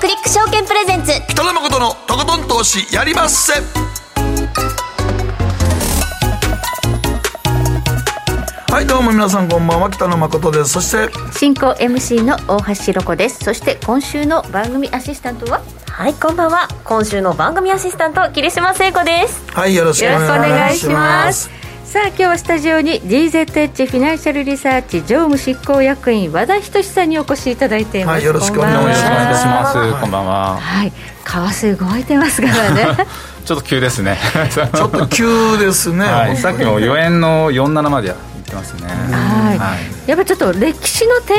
クリック証券プレゼンツ。北野誠のとことん投資やりまっせ。はいどうも皆さんこんばんは。北野誠です。そして進行 MC の大橋ロコです。そして今週の番組アシスタントは？はいこんばんは。今週の番組アシスタント桐島聖子です。はいよろしくお願いしますさあ今日はスタジオに DZH フィナンシャルリサーチ常務執行役員和田仁さんにお越しいただいています、はい、よろしくお願いします。こんばんは。はい。為替動いてますからね。ちょっと急ですね。ちょっと急ですね、はい、さっきも4円の47までってますね。はい、やっぱちょっと歴史の転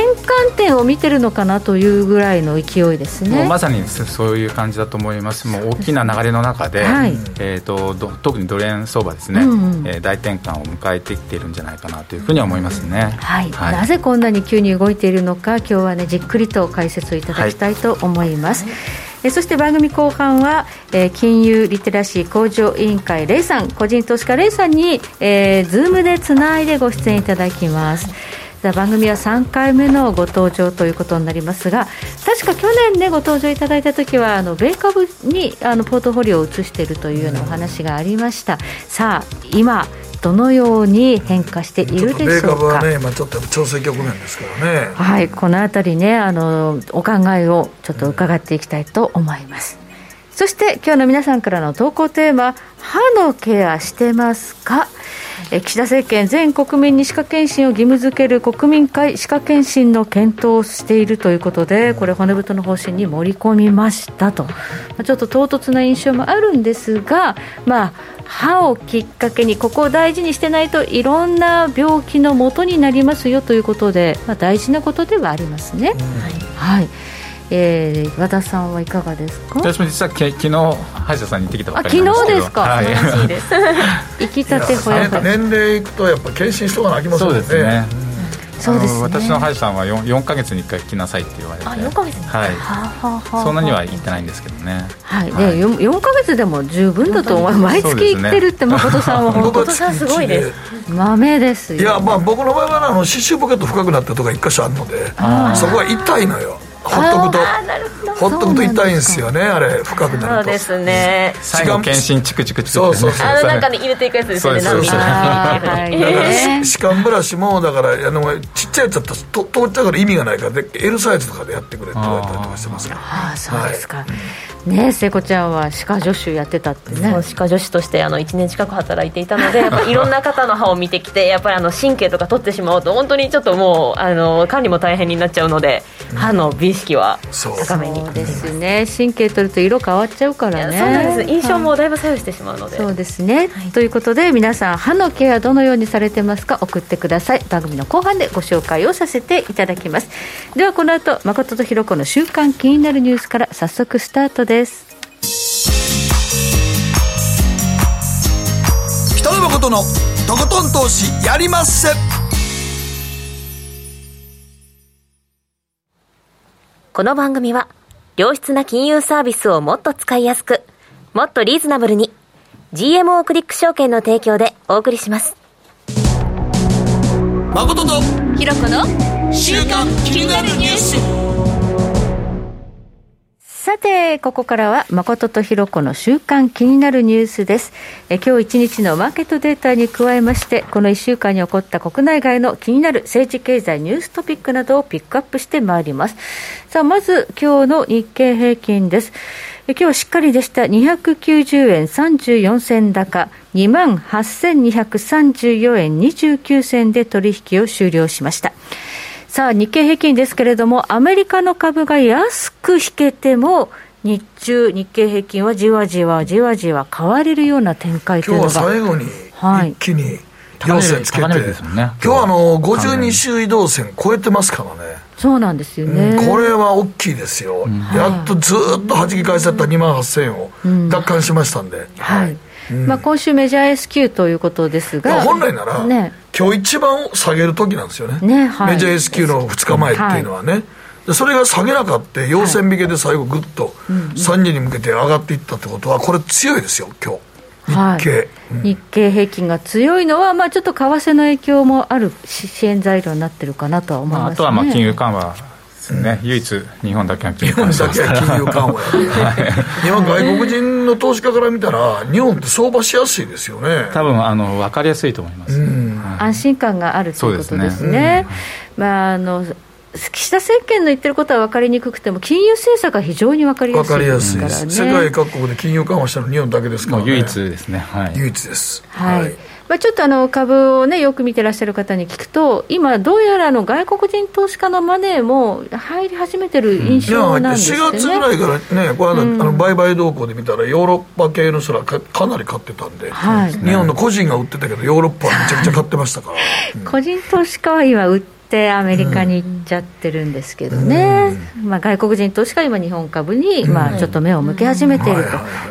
換点を見てるのかなというぐらいの勢いですね。まさにそういう感じだと思います。もう大きな流れの中で、はい、えーと、特にドル円相場ですね、うんうん、えー、大転換を迎えてきているんじゃないかなというふうに思いますね、はい、はい、なぜこんなに急に動いているのか今日はねじっくりと解説をいただきたいと思います、はいえそして番組後半は、え、金融リテラシー向上委員会レイさん個人投資家レイさんに、えー、ズームでつないでご出演いただきます。番組は3回目のご登場ということになりますが確か去年ねご登場いただいた時はあの米株にあのポートフォリオを移しているというようなお話がありました。さあ今どのように変化しているでしょうか？はね、今ちょっと調整局面ですからね。はい、このあたりね、あのお考えをちょっと伺っていきたいと思います。そして今日の皆さんからの投稿テーマ、歯のケアしてますか？え岸田政権全国民に歯科検診を義務付ける国民会歯科検診の検討をしているということでこれ骨太の方針に盛り込みましたと。ちょっと唐突な印象もあるんですがまあ歯をきっかけにここを大事にしてないといろんな病気のもとになりますよということで、まあ、大事なことではありますね。はい、はいえー、和田さんはいかがですか？私も実は昨日歯医者さんに行ってきたばっかりなんですけど。昨日ですか、はい、です。行きたてほや年齢いくとやっぱ検診しとかなあきますもんね。そうですね、そうですね、私の歯医者さんは 4, 4か月に1回来なさいって言われて。あ4か月にはい。そんなには行ってないんですけどね。はい、で 4, 4か月でも十分だと思う。毎月行ってるって誠さんは 誠さんすごいです。豆ですいやまあ僕の場合はあの歯周ポケット深くなったとか一箇所あるのでそこは痛いのよほっとくと。ほっとくと痛いんですよねあれ深くなると。そうですね。最後検診チクチクチクそうそうそう。あの中に入れていくやつですよねそうそうそう歯間ブラシもだからあのちっちゃいやつだったらと通っちゃうから意味がないからで L サイズとかでやってくれって言われたりとかしてますああそうですか、はいね聖子ちゃんは歯科助手やってたってね歯科助手としてあの1年近く働いていたのでいろんな方の歯を見てきてやっぱりあの神経とか取ってしまうと本当にちょっともうあの管理も大変になっちゃうので、歯の美意識は高めに。そうですね。神経取ると色変わっちゃうからね。そうなんです。印象もだいぶ左右してしまうので、そうですね、はい、ということで皆さん歯のケアどのようにされてますか？送ってください。番組の後半でご紹介をさせていただきます。ではこの後誠とひろ子の週刊気になるニュースから早速スタートです。北野誠のとことん投資やりまっせこの番組は良質な金融サービスをもっと使いやすくもっとリーズナブルに GMO クリック証券の提供でお送りします。誠とひろこの週刊気になるニュースさて、ここからは誠とひろ子の週間気になるニュースです。え今日一日のマーケットデータに加えまして、この1週間に起こった国内外の気になる政治経済ニューストピックなどをピックアップしてまいります。さあ、まず今日の日経平均です。え今日しっかりでした290円34銭高、2万8234円29銭で取引を終了しました。さあ、日経平均ですけれども、アメリカの株が安く引けても、日中、日経平均はじわじわじわじわ買われるような展開というのが今日は最後に一気に陽線つけて、今日はあの52週移動線超えてますからね。そうなんですよね、うん、これは大きいですよ、うん、やっとずっとはじき返された2万8000円を奪還しましたんで、うん、はい、まあ、今週メジャー S q ということですが。本来なら、ね、今日一番下げる時なんですよね、ねはい、メジャー S q の2日前っていうのはね、はい。でそれが下げなかった陽線引けで最後ぐっと3時に向けて上がっていったってことはこれ強いですよ今日。日経、はいうん、日経平均が強いのは、まあ、ちょっと為替の影響もある支援材料になってるかなとは思います、ね、あとはまあ金融緩和ね、唯一日本だけは金融緩和日本だけは金融緩和や、ね、今外国人の投資家から見たら日本って相場しやすいですよね。多分あの分かりやすいと思います、安心感があるということですね、まああの岸田政権の言ってることは分かりにくくても、金融政策が非常に分かりやすいですから、ね、世界各国で金融緩和したの日本だけですから、ね、唯一ですね、はい、唯一です。はい、はいまあ、ちょっとあの株を、ね、よく見てらっしゃる方に聞くと、今、どうやらの外国人投資家のマネーも入り始めてる印象なんですね、4月ぐらいからね、この間、うん、あの売買動向で見たら、ヨーロッパ系の人らかかなり買ってたんで、はい、日本の個人が売ってたけど、ヨーロッパはめちゃくちゃ買ってましたから。うん、個人投資家は今、売ってってアメリカに行っちゃってるんですけどね、うん、まあ、外国人投資家は今、日本株にまあちょっと目を向け始めている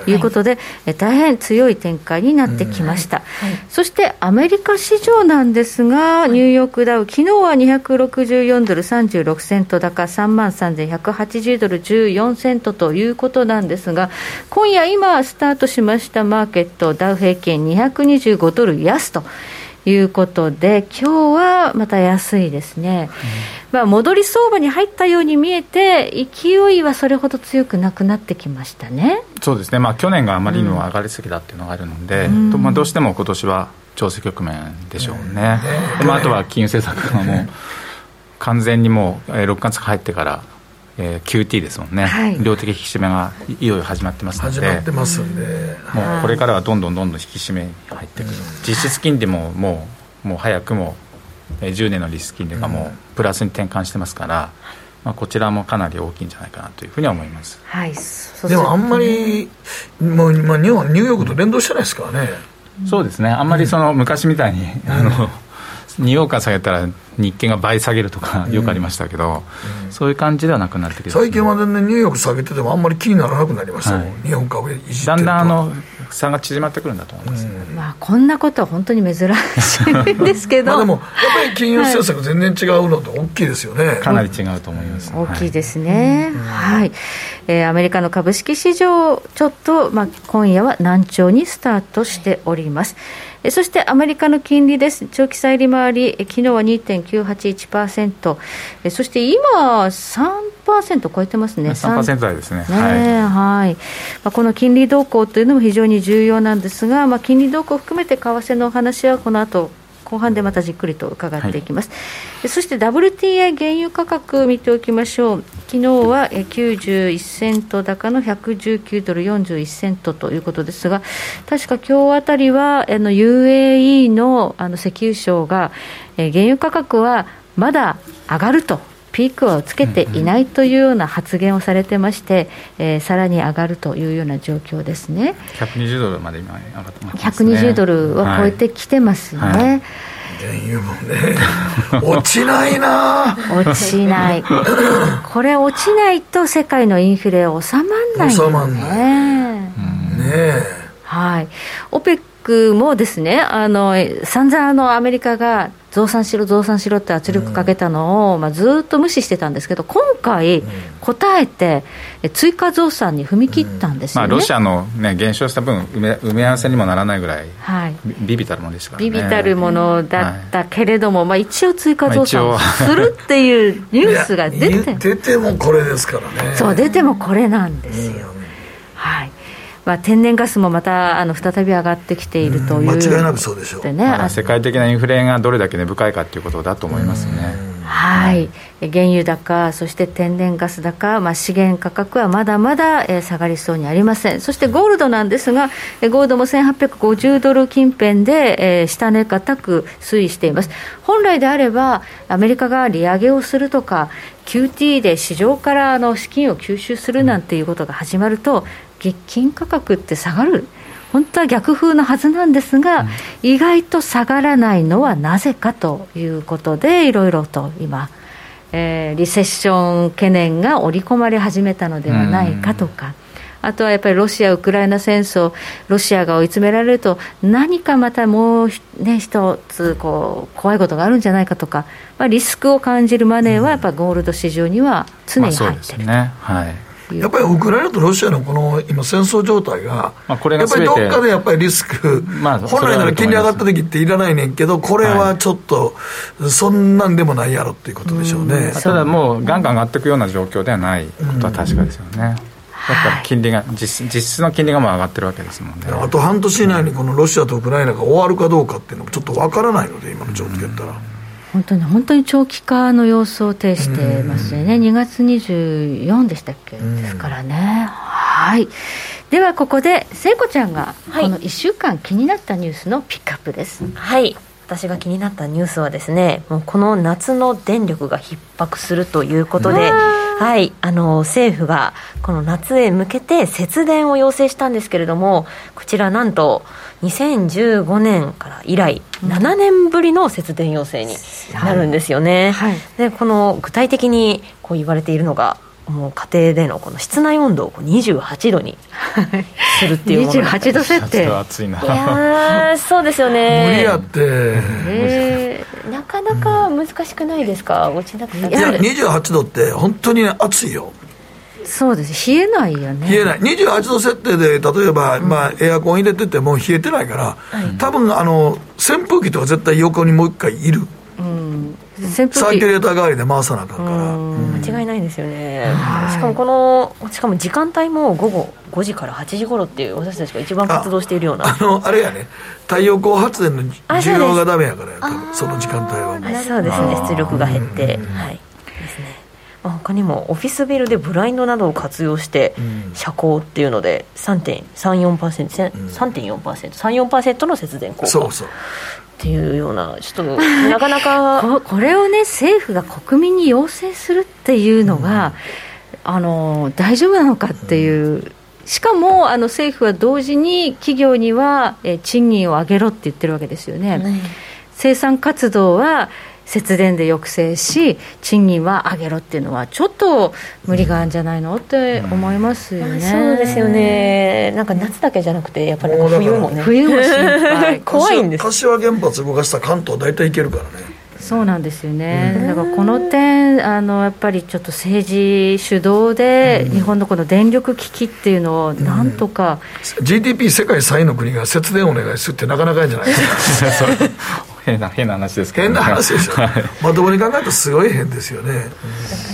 ということで、大変強い展開になってきました、そしてアメリカ市場なんですが、ニューヨークダウ、昨日は264ドル36セント高、3万3180ドル14セントということなんですが、今夜、今スタートしましたマーケット、ダウ平均225ドル安と。いうことで、今日はまた安いですね、うん、まあ、戻り相場に入ったように見えて、勢いはそれほど強くなくなってきましたね。そうですね、まあ、去年があまりにも上がりすぎたっていうのがあるので、うん、まあ、どうしても今年は調整局面でしょうね、うん、まあ、あとは金融政策がもう完全にもう6月入ってから。えー、QT ですもんね、はい、量的引き締めがいよいよ始まってますので、始まってますんで、もうこれからはどんどんどんどん引き締めに入ってくる、実質金利ももうもう早くも10年のリスク金利がもうプラスに転換してますから、まあ、こちらもかなり大きいんじゃないかなというふうには思います、はい、でもあんまり、もうまあ、日本ニューヨークと連動してないですからね。そうですね。あんまりその昔みたいに、あのニューヨークが下げたら日経が倍下げるとかよくありましたけど、うん。うん、そういう感じではなくなってきて、最近までね、ニューヨーク下げてても、あんまり気にならなくなりましたもん、はい、日本株だんだんあの差が縮まってくるんだと思います、うん、まあ、こんなことは本当に珍しいですけど。まあでも、やっぱり金融政策、全然違うのと大きいですよね、はい、かなり違うと思います、大きいですね、はい、えー、アメリカの株式市場、ちょっと、まあ、今夜は難聴にスタートしております。そしてアメリカの金利です、長期債利回り、昨日は2.981%、そして今、3%超えてますね、3%台ですね、ね。はい。まあ、この金利動向というのも非常に重要なんですが、まあ、金利動向を含めて為替のお話はこの後後半でまたじっくりと伺っていきます、はい、そして WTI 原油価格見ておきましょう。昨日は91セント高の119ドル41セントということですが確か今日あたりはあの UAE のあの石油省が原油価格はまだ上がるとピークをつけていないというような発言をされてまして、えー、さらに上がるというような状況ですね。120ドルまで今上がってますね。120ドルは超えてきてますね。はい。はい。原油もね。落ちないな。落ちない。これ落ちないと世界のインフレ収まんない、ね、収まんない。ねえ。はい。オペックもですねあの散々あのアメリカが増産しろ、増産しろって圧力かけたのを、うん、まあ、ずっと無視してたんですけど、今回、答えて、追加増産に踏み切ったんですよね、まあ、ロシアの、ね、減少した分埋め、埋め合わせにもならないぐらい、はい、ビビたるものでしたから、ね、ビビたるものだったけれども、はい、まあ、一応、追加増産するっていうニュースが出て出てもこれですからね。そう出てもこれなんですよ、うん、はいまあ、天然ガスもまたあの再び上がってきているという、間違いなくそうでしょう、ねまあ、世界的なインフレがどれだけ根深いかということだと思いますね。はい、原油高、そして天然ガス高、まあ、資源価格はまだまだ、えー、下がりそうにありません、そしてゴールドなんですが、えゴールドも1850ドル近辺で、えー、下値固く推移しています。本来であれば、アメリカが利上げをするとか、QT で市場からあの資金を吸収するなんていうことが始まると、月金価格って下がる。本当は逆風のはずなんですが、うん、意外と下がらないのはなぜかということでいろいろと今、えー、リセッション懸念が織り込まれ始めたのではないかとか。あとはやっぱりロシア・ウクライナ戦争、ロシアが追い詰められると、何かまたもう、ね、一つこう怖いことがあるんじゃないかとか、まあ、リスクを感じるマネーは、やっぱゴールド市場には常に入ってる、まあ、ね。はいやっぱりウクライナとロシアのこの今、戦争状態が、まあ、こやっぱりどっかでやっぱりリスク、まあ、本来なら金利上がった時っていらないねんけど、これはちょっと、そんなんでもないやろっていうことでしょうね。ただもう、ガンガン上がっていくような状況ではないことは確かですよね。やっぱ金利が実実質の金利がもう上がってるわけですもんねあと半年以内にこのロシアとウクライナが終わるかどうかっていうのもちょっとわからないので今の状況やったら。本当に本当に長期化の様子を呈してますよね、2月24でしたっけ、ですからね。はい。ではここで聖子ちゃんがこの1週間気になったニュースのピックアップです。はい。私が気になったニュースはですねもうこの夏の電力が逼迫するということで、はい、あの政府がこの夏へ向けて節電を要請したんですけれどもこちらなんと2015年から以来、7年ぶりの節電要請になるんですよね、はいはい、でこの具体的にこう言われているのがもう家庭でのこの室内温度を28度にするっていうもの28度設定。暑いな。いやそうですよね。無理やって、えー、なかなか難しくないですか？落ちなくていや28度って本当に暑いよ。そうです。冷えないよね。冷えない。28度設定で例えば、うん、まあ、エアコン入れてても冷えてないから、はい、多分あの扇風機とか絶対横にもう一回いる、うん、サーキュレーター代わりで回さなあかんから。間違いないですよね、しかもこのしかも時間帯も午後5時から8時頃っていう私たちが一番活動しているような。あのあれやね。太陽光発電の需要がダメやからや多分その時間帯はそうですね。出力が減って。はい。ですね。他にもオフィスビルでブラインドなどを活用して遮光っていうので3.34%、うん、3.4%、34%の節電効果。そうそうっていうような、ちょっと なかなかこれをね、政府が国民に要請するっていうのが、うん、あの大丈夫なのかっていう。しかもあの政府は同時に企業にはえ賃金を上げろって言ってるわけですよね。ね生産活動は節電で抑制し、賃金は上げろっていうのは、ちょっと無理があるんじゃないのって思いますよね、そうですよね、なんか夏だけじゃなくて、やっぱり冬もね、冬も心配。怖いんです。柏原発動かした関東、大体いけるからね。そうなんですよね、だからこの点あの、やっぱりちょっと政治主導で、日本のこの電力危機っていうのを、なんとか、うん、GDP 世界3位の国が節電お願いするって、なかなかいいん。じゃないですか。変な変な話ですけど、ね、変な話でしょ、はい、まともに考えるとすごい変ですよね、なか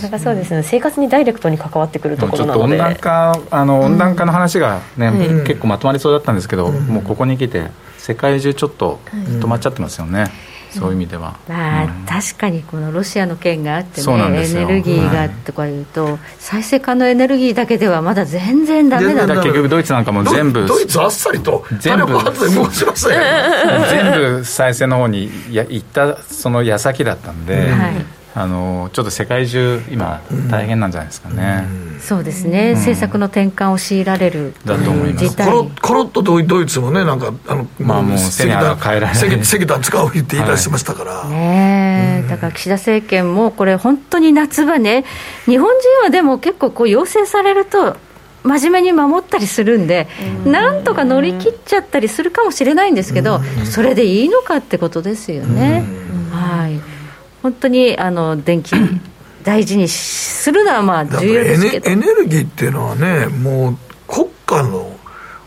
なかそうですね。生活にダイレクトに関わってくるところなので。温暖化あの温暖化の話がね、うん、結構まとまりそうだったんですけど、うん、もうここに来て世界中ちょっと止まっちゃってますよね、そういう意味では、まあ、うん、確かにこのロシアの件があってねエネルギーがとかいうと、はい、再生可能エネルギーだけではまだ全然ダメだ。だ結局ドイツなんかも全部ドイツあっさりと全部全部再生の方にや行ったその矢先だったんで、はいあのちょっと世界中、今、大変なんじゃないですかね、うん、そうですね、うん、政策の転換を強いられるだと思います。コロコロッとドイツもね、なんか、あのまあ、もう石炭変えられない。石炭使うって言い出しましたから、はい、ね、うん、だから岸田政権も、これ、本当に夏場ね、日本人はでも結構こう、要請されると、真面目に守ったりするんで、なんとか乗り切っちゃったりするかもしれないんですけど、それでいいのかってことですよね。はい本当にあの電気 大事にするのはまあ重要ですけど。エネルギーっていうのはねもう国家の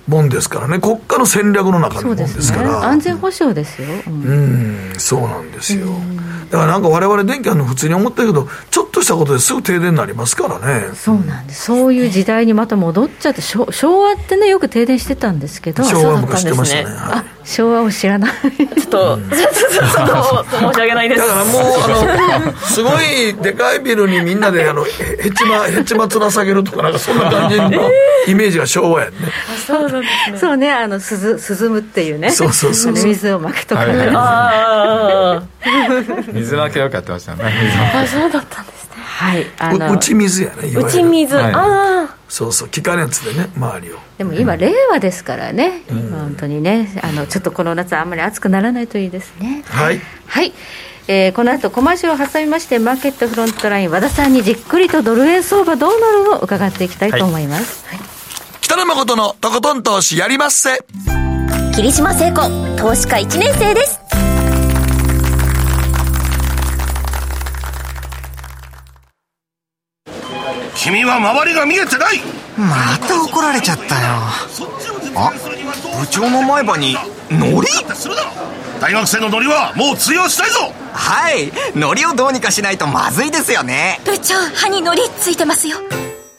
もんですからね。国家の戦略の中のもんですから、ね、安全保障ですよ。うん、そうなんですよ、だからなんか我々電気あるの普通に思ってるけどちょっとしたことですぐ停電になりますからね。そうなんです。そういう時代にまた戻っちゃって昭和ってねよく停電してたんですけど昭和昔してましたね、はい、昭和を知らない。ちょっと、うん、ちょっと申し訳ないです。だからもうあの すごいでかいビルにみんなであのヘチマヘチマつら下げるとかなんかそんな感じのイメージが昭和やね。そうなんですね。そうねあの涼涼むっていうね。そうそうそう水をまくとか、ね、ああ水まきよくやってましたね。あそうだったんですね。はいあの打ち水やね打ち水、はい、ああそうそう気化熱でね周りを。でも今、令和ですからね、うん、本当にね。あのちょっとこの夏あんまり暑くならないといいですね。はい。はい。えー、この後コマーシャルを挟みましてマーケットフロントライン和田さんにじっくりとドル円相場どうなるのを伺っていきたいと思います、はい、北野誠のとことん投資やりまっせ。霧島聖子投資家1年生です。君は周りが見えてない。また怒られちゃったよ。あ部長の前歯にノリ大学生のノリはもう通用しないぞ。はい。ノリをどうにかしないとまずいですよね。部長歯にノリついてますよ。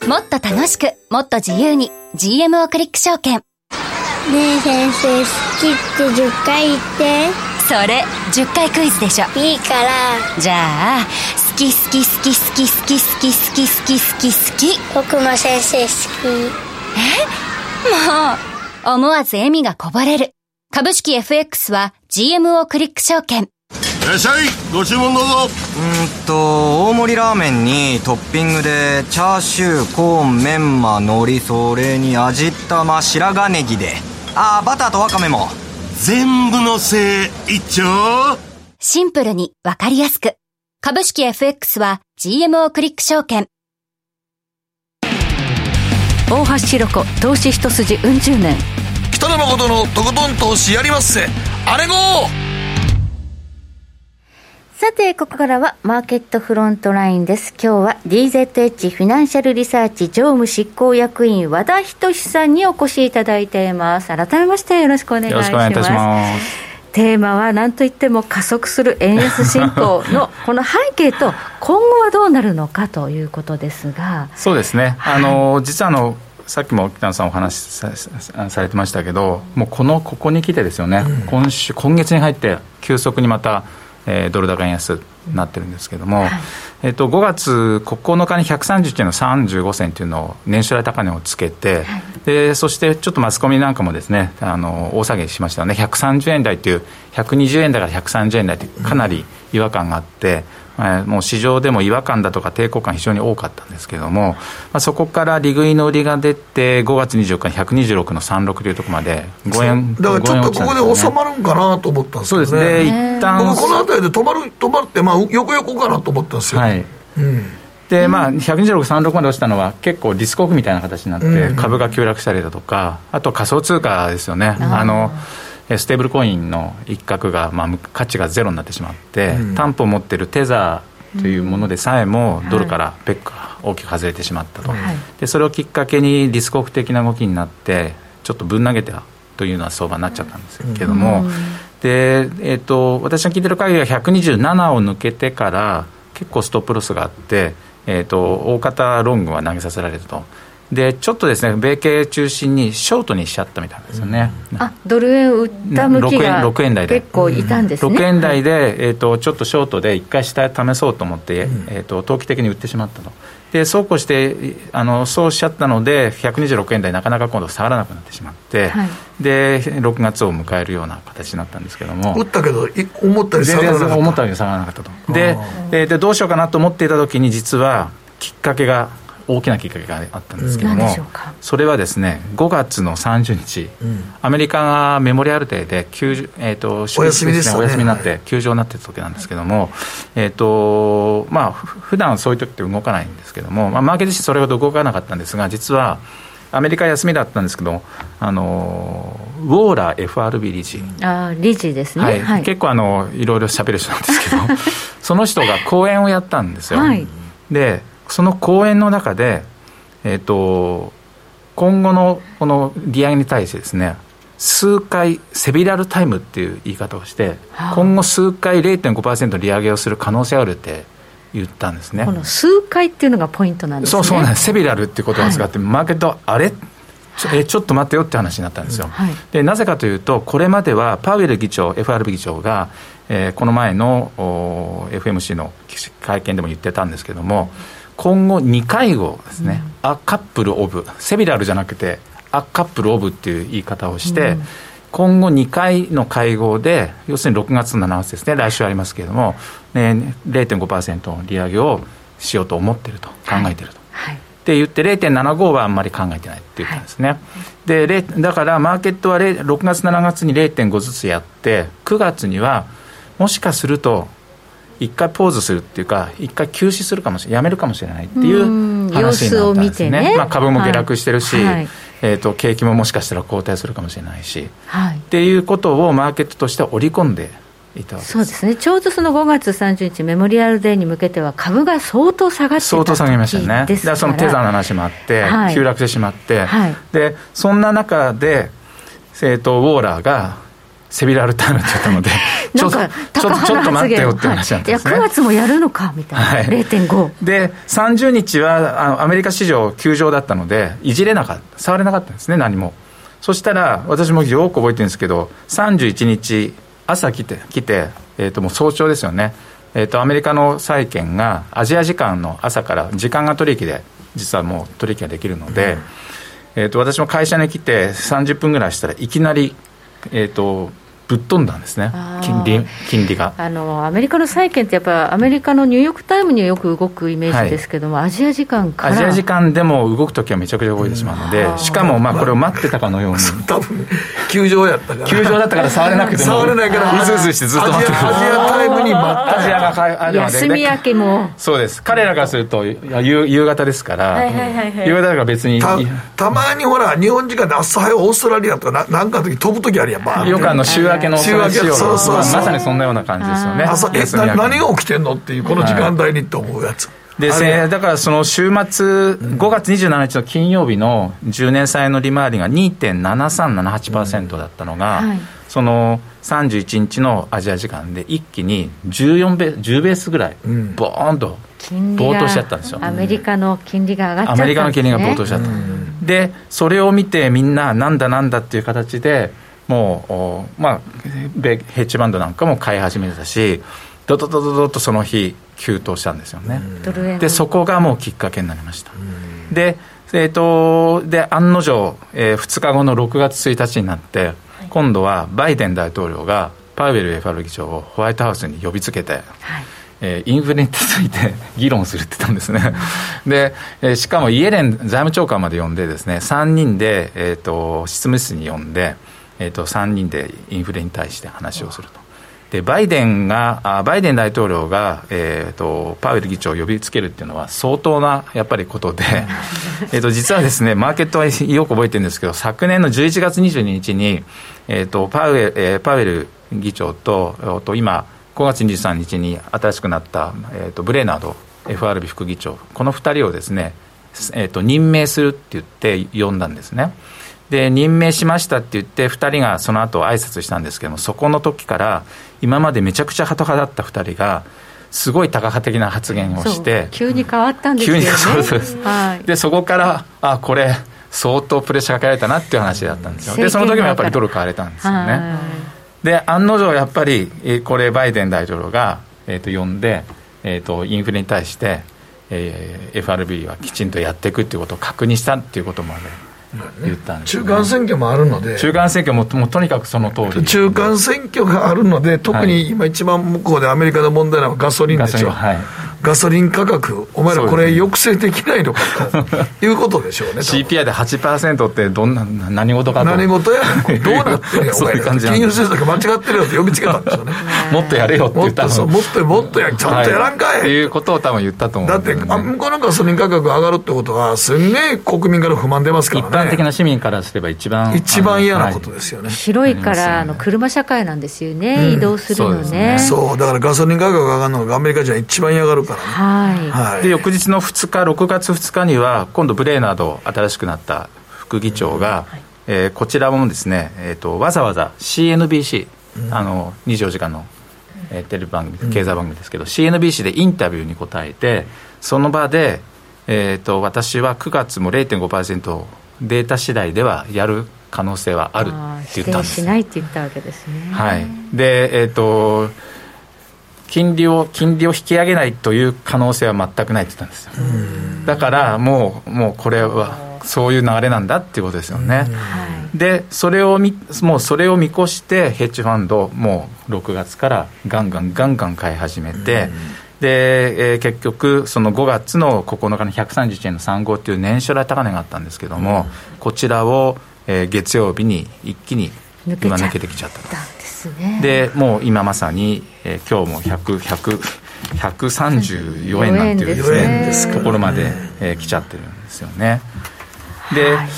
もっと楽しくもっと自由に GMO クリック証券。ねえ先生好きって10回言って。それ10回クイズでしょ。いいから。じゃあ好き好き好き好き好き好き好き好き好き。好き僕も先生好き。え？もう。思わず笑みがこぼれる。株式 FX は GMO クリック証券。いらっしゃい。ご注文どうぞ。うんと大盛りラーメンにトッピングでチャーシューコーンメンマ海苔それに味玉白髪ネギで。ああバターとワカメも。全部のせい一丁。シンプルにわかりやすく。株式 FX は GMO クリック証券。大橋ひろ子投資一筋うん十年。北野誠のとことん投資やりまっせ。あれごさて、ここからはマーケットフロントラインです。今日は DZH フィナンシャルリサーチ常務執行役員和田仁さんにお越しいただいています。改めましてよろしくお願いします。よろしくお願いいたします。テーマは何といっても加速する円安進行の この背景と今後はどうなるのかということですがそうですね、はい、あの実はあのさっきも北野さんお話しされてましたけどもうこのここに来てですよね、うん、今週今月に入って急速にまたえー、ドル高円安になってるんですけれども、はい、えー、と5月9日に130円の35銭というのを年初来高値をつけて、はい、でそしてちょっとマスコミなんかもですねあの大下げしましたよね。130円台という120円台から130円台ってかなり違和感があって、もう市場でも違和感だとか抵抗感非常に多かったんですけれども、まあ、そこから利食いの売りが出て5月24日に126の36というところまで5円だからちょっとここで収まるんかなと思ったんですけど、ね、そうですね。一旦僕この辺りで止まる止まって、まあ、横横かなと思ったんですよ、はい。うん。でまあ、126、36まで落ちたのは結構リスクオフみたいな形になって、株が急落したりだとか、あと仮想通貨ですよね。あのステーブルコインの一角が、まあ、価値がゼロになってしまって、うん、担保を持っているテザーというものでさえも、ドルからペックが大きく外れてしまったと、はい、でそれをきっかけにリスクオフ的な動きになってちょっとぶん投げたというような相場になっちゃったんですけども、うん、でえーと、私が聞いてる限りは127を抜けてから結構ストップロスがあって、えーと大方ロングは投げさせられると。でちょっとですね米系中心にショートにしちゃったみたいですよね、うん、あドル円売った向きが 6, 円台で。結構いたんですね、6円台で、えーと、ちょっとショートで1回下試そうと思って、うん、えーと、投機的に売ってしまったと。でそうこうしてあのそうしちゃったので126円台なかなか今度下がらなくなってしまって、はい、で6月を迎えるような形になったんですけども。売ったけど思ったより下がらなかった。思ったより下がらなかったと。ででどうしようかなと思っていた時に実はきっかけが大きなきっかけがあったんですけども、うん、それはですね5月の30日、うん、アメリカがメモリアルデーで休、えーと、お休みです、ね、お休みになって、休場になってた時なんですけども、えーとまあ普段そういう時って動かないんですけども、まあ、マーケット自身それほど動かなかったんですが実はアメリカ休みだったんですけど、あのウォーラー FRB 理事、あ理事ですね、はい、はい、結構あのいろいろしゃべる人なんですけど、その人が講演をやったんですよ。はい、でその講演の中で、えーと、今後のこの利上げに対してですね数回セビラルタイムっていう言い方をして、はあ、今後数回0.5%利上げをする可能性あるって言ったんですね。この数回っていうのがポイントなんですね。そうそうなんです。セビラルっていうことを使って、はい、マーケットあれ？ちょえちょっと待ってよって話になったんですよ、はい、でなぜかというとこれまではパウエル議長 FRB 議長が、えー、この前の FMC の会見でも言ってたんですけども、うん今後2回後ですね、うん、アカップルオブセビラルじゃなくてアカップルオブっていう言い方をして、うん、今後2回の会合で要するに6月の7月ですね来週ありますけれども、ね、0.5%の利上げをしようと思ってると考えてると。はい、って言って0.75はあんまり考えてないって言ったんですね、はい、でだからマーケットは6月7月に0.5ずつやって9月にはもしかすると一回ポーズするっていうか、一回休止するかもしれない、やめるかもしれないっていう話になったんですね。ね。まあ、株も下落してるし、はい、えーと、景気ももしかしたら後退するかもしれないし、はい、っていうことをマーケットとして織り込んでいたわけです。そうですね、ちょうどその5月30日、メモリアルデーに向けては、株が相当下がって相当下げましたね、だからそのテザーの話もあって、はい、急落してしまって、はい、でそんな中で、えーと、ウォーラーが、セビラルタームって言ったので、ちょちょちょっと待ってよって話なんですね、はい、いや、9月もやるのかみたいな、はい、0.5。で、30日はあのアメリカ市場、休場だったので、いじれなかった、触れなかったんですね、何も。そしたら、私もよく覚えてるんですけど、31日、朝来て、来て、えっ、ー、と、もう早朝ですよね。えっ、ー、と、アメリカの債券が、アジア時間の朝から時間が取引で、実はもう取引ができるので、うん、えっ、と、私も会社に来て30分ぐらいしたらいきなり、えっ、と、ぶっ飛んだんですね、金利金利が。あのアメリカの債券って、やっぱアメリカのニューヨーク・タイムにはよく動くイメージですけども、はい、アジア時間から。アジア時間でも動くときはめちゃくちゃ動いてしまうので、しかもまあこれを待ってたかのように、多分球場やったから、球場だったから触れなくても、触れないから、うずうずしてずっと待ってる、アジアタイムに待った。アジアが休み明けも、そうです、彼らからすると夕夕方ですから、夕方だから別にた、たまにほら、日本時間で朝早オーストラリアとかな、なんかの時飛ぶ時あるやん、ばよくあの週明けの週明けそうそうそう。まさにそんなような感じですよね。朝え何が起きてんのっていうこの時間帯にって思うやつ、でだからその週末、5月27日の金曜日の10年債の利回りが2.7378%だったのが、うんはい、その31日のアジア時間で一気に14ベ10ベースぐらい、ボーンと暴騰しちゃったんですよ。アメリカの金利が上がっちゃった、ね、アメリカの金利が暴騰しちゃった。うん、で、それを見てみんな、なんだなんだっていう形で、もう、まあ、ヘッジバンドなんかも買い始めたし、どどどどどとその日、急騰したんですよね。で、そこがもうきっかけになりました。で、えーと、で案の定、えー、2日後の6月1日になって、今度はバイデン大統領がパウエル FR 議長をホワイトハウスに呼びつけて、はい。えー、インフレについて 議論するって言ったんですね、で、えー、しかもイエレン財務長官まで呼んで、ですね3人で、えーと執務室に呼んで、えーと、3人でインフレに対して話をすると。でバイデンがあバイデン大統領が、えーと、パウエル議長を呼びつけるっていうのは相当なやっぱりことでえと実はですねマーケットはよく覚えてるんですけど昨年の11月22日に、えーとパウエルえー、パウエル議長とと今5月23日に新しくなった、えーと、ブレーナード FRB 副議長この2人をですね、えーと任命するって言って呼んだんですね。で任命しましたって言って2人がその後挨拶したんですけどもそこの時から今までめちゃくちゃハト派だった2人がすごいタカ派的な発言をして急に変わったんですよね。急に そうそうです、はい、でそこからあこれ相当プレッシャーかけられたなっていう話だったんですよ。でその時もやっぱりドル買われたんですよね。で案の定やっぱりこれバイデン大統領が、えー、と呼んで、えー、とインフレに対して、えー、FRB はきちんとやっていくっていうことを確認したっていうことまで言ったんです、ね、中間選挙もあるので。中間選挙ももうとにかくその通り。中間選挙があるので特に今一番向こうでアメリカの問題なのはガソリンですよ、はいガソリン価格、お前らこれ抑制できないのかということでしょうね。CPI で8%ってどんな、何事かと。何事や、どうなってるや、お前ら。金融政策間違ってるよって呼びつけたんでしょうね。もっとやれよって言ったのもっと、もっとや、ちゃんとやらんかい。っていうことを多分言ったと思う、だって、あ向こうのガソリン価格上がるってことは、すんげえ国民から不満出ますからね。一般的な市民からすれば一番。一番嫌なことですよね。広いから、あの車社会なんですよね、移動するのね。そう、だからガソリン価格上がるのがアメリカ人は一番嫌がるからね。はい。はい、で翌日の2日、6月2日には、今度、ブレーナード、新しくなった副議長が、うんはい、えー、こちらもですね、えーと、わざわざ CNBC、うん、あの24時間の、えー、テレビ番組、経済番組ですけど、うん、CNBC でインタビューに答えて、その場で、えーと、私は9月も0.5%、データ次第ではやる可能性はあるって言ったんですしないって言ったわけですね。はいでえーと金利を金利を引き上げないという可能性は全くないって言ったんですよ。だからもうもうこれはそういう流れなんだっていうことですよね。でそれをみもうそれを見越してヘッジファンドもう6月からガンガンガンガン買い始めてで、えー、結局その5月の9日の131円の35っていう年初来高値があったんですけどもこちらを、えー、月曜日に一気に今抜けてきちゃったですね。でもう今まさに、えー、今日も100、100、134円なんていうですね、ところまで、えー、来ちゃってるんですよね。で、はい。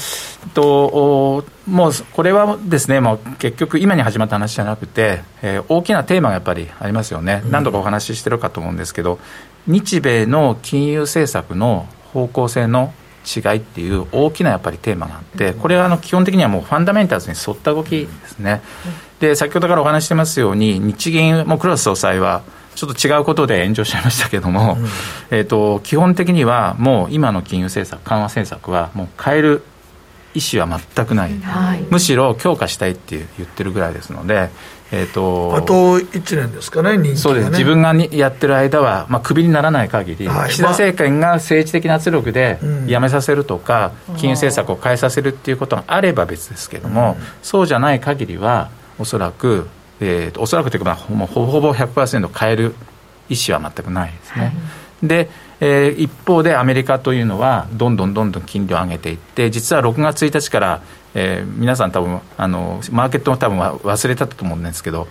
ともうこれはですね、もう結局、今に始まった話じゃなくて、えー、大きなテーマがやっぱりありますよね、うん、何度かお話ししてるかと思うんですけど、日米の金融政策の方向性の違いっていう大きなやっぱりテーマがあって、これはあの基本的にはもうファンダメンタルズに沿った動きですね。で先ほどからお話してますように、日銀も黒田総裁は、ちょっと違うことで炎上しちゃいましたけれども、うん、えーと、基本的にはもう今の金融政策、緩和政策はもう変える意思は全くない、はい、むしろ強化したいって言ってるぐらいですので、えーと、あと1年ですかね、ね。そうです。自分がやってる間は、まあ、クビにならない限り、はい、岸田政権が政治的な圧力で辞めさせるとか、うん、金融政策を変えさせるっていうことがあれば別ですけれども、うん、そうじゃない限りは、おそらく、えー、おそらくというか、もうほぼほぼ100%変える意思は全くないですね。はい、でえー、一方でアメリカというのは、どんどんどんどん金利を上げていって、実は6月1日から、えー、皆さん多分あのマーケットも多分忘れたと思うんですけど、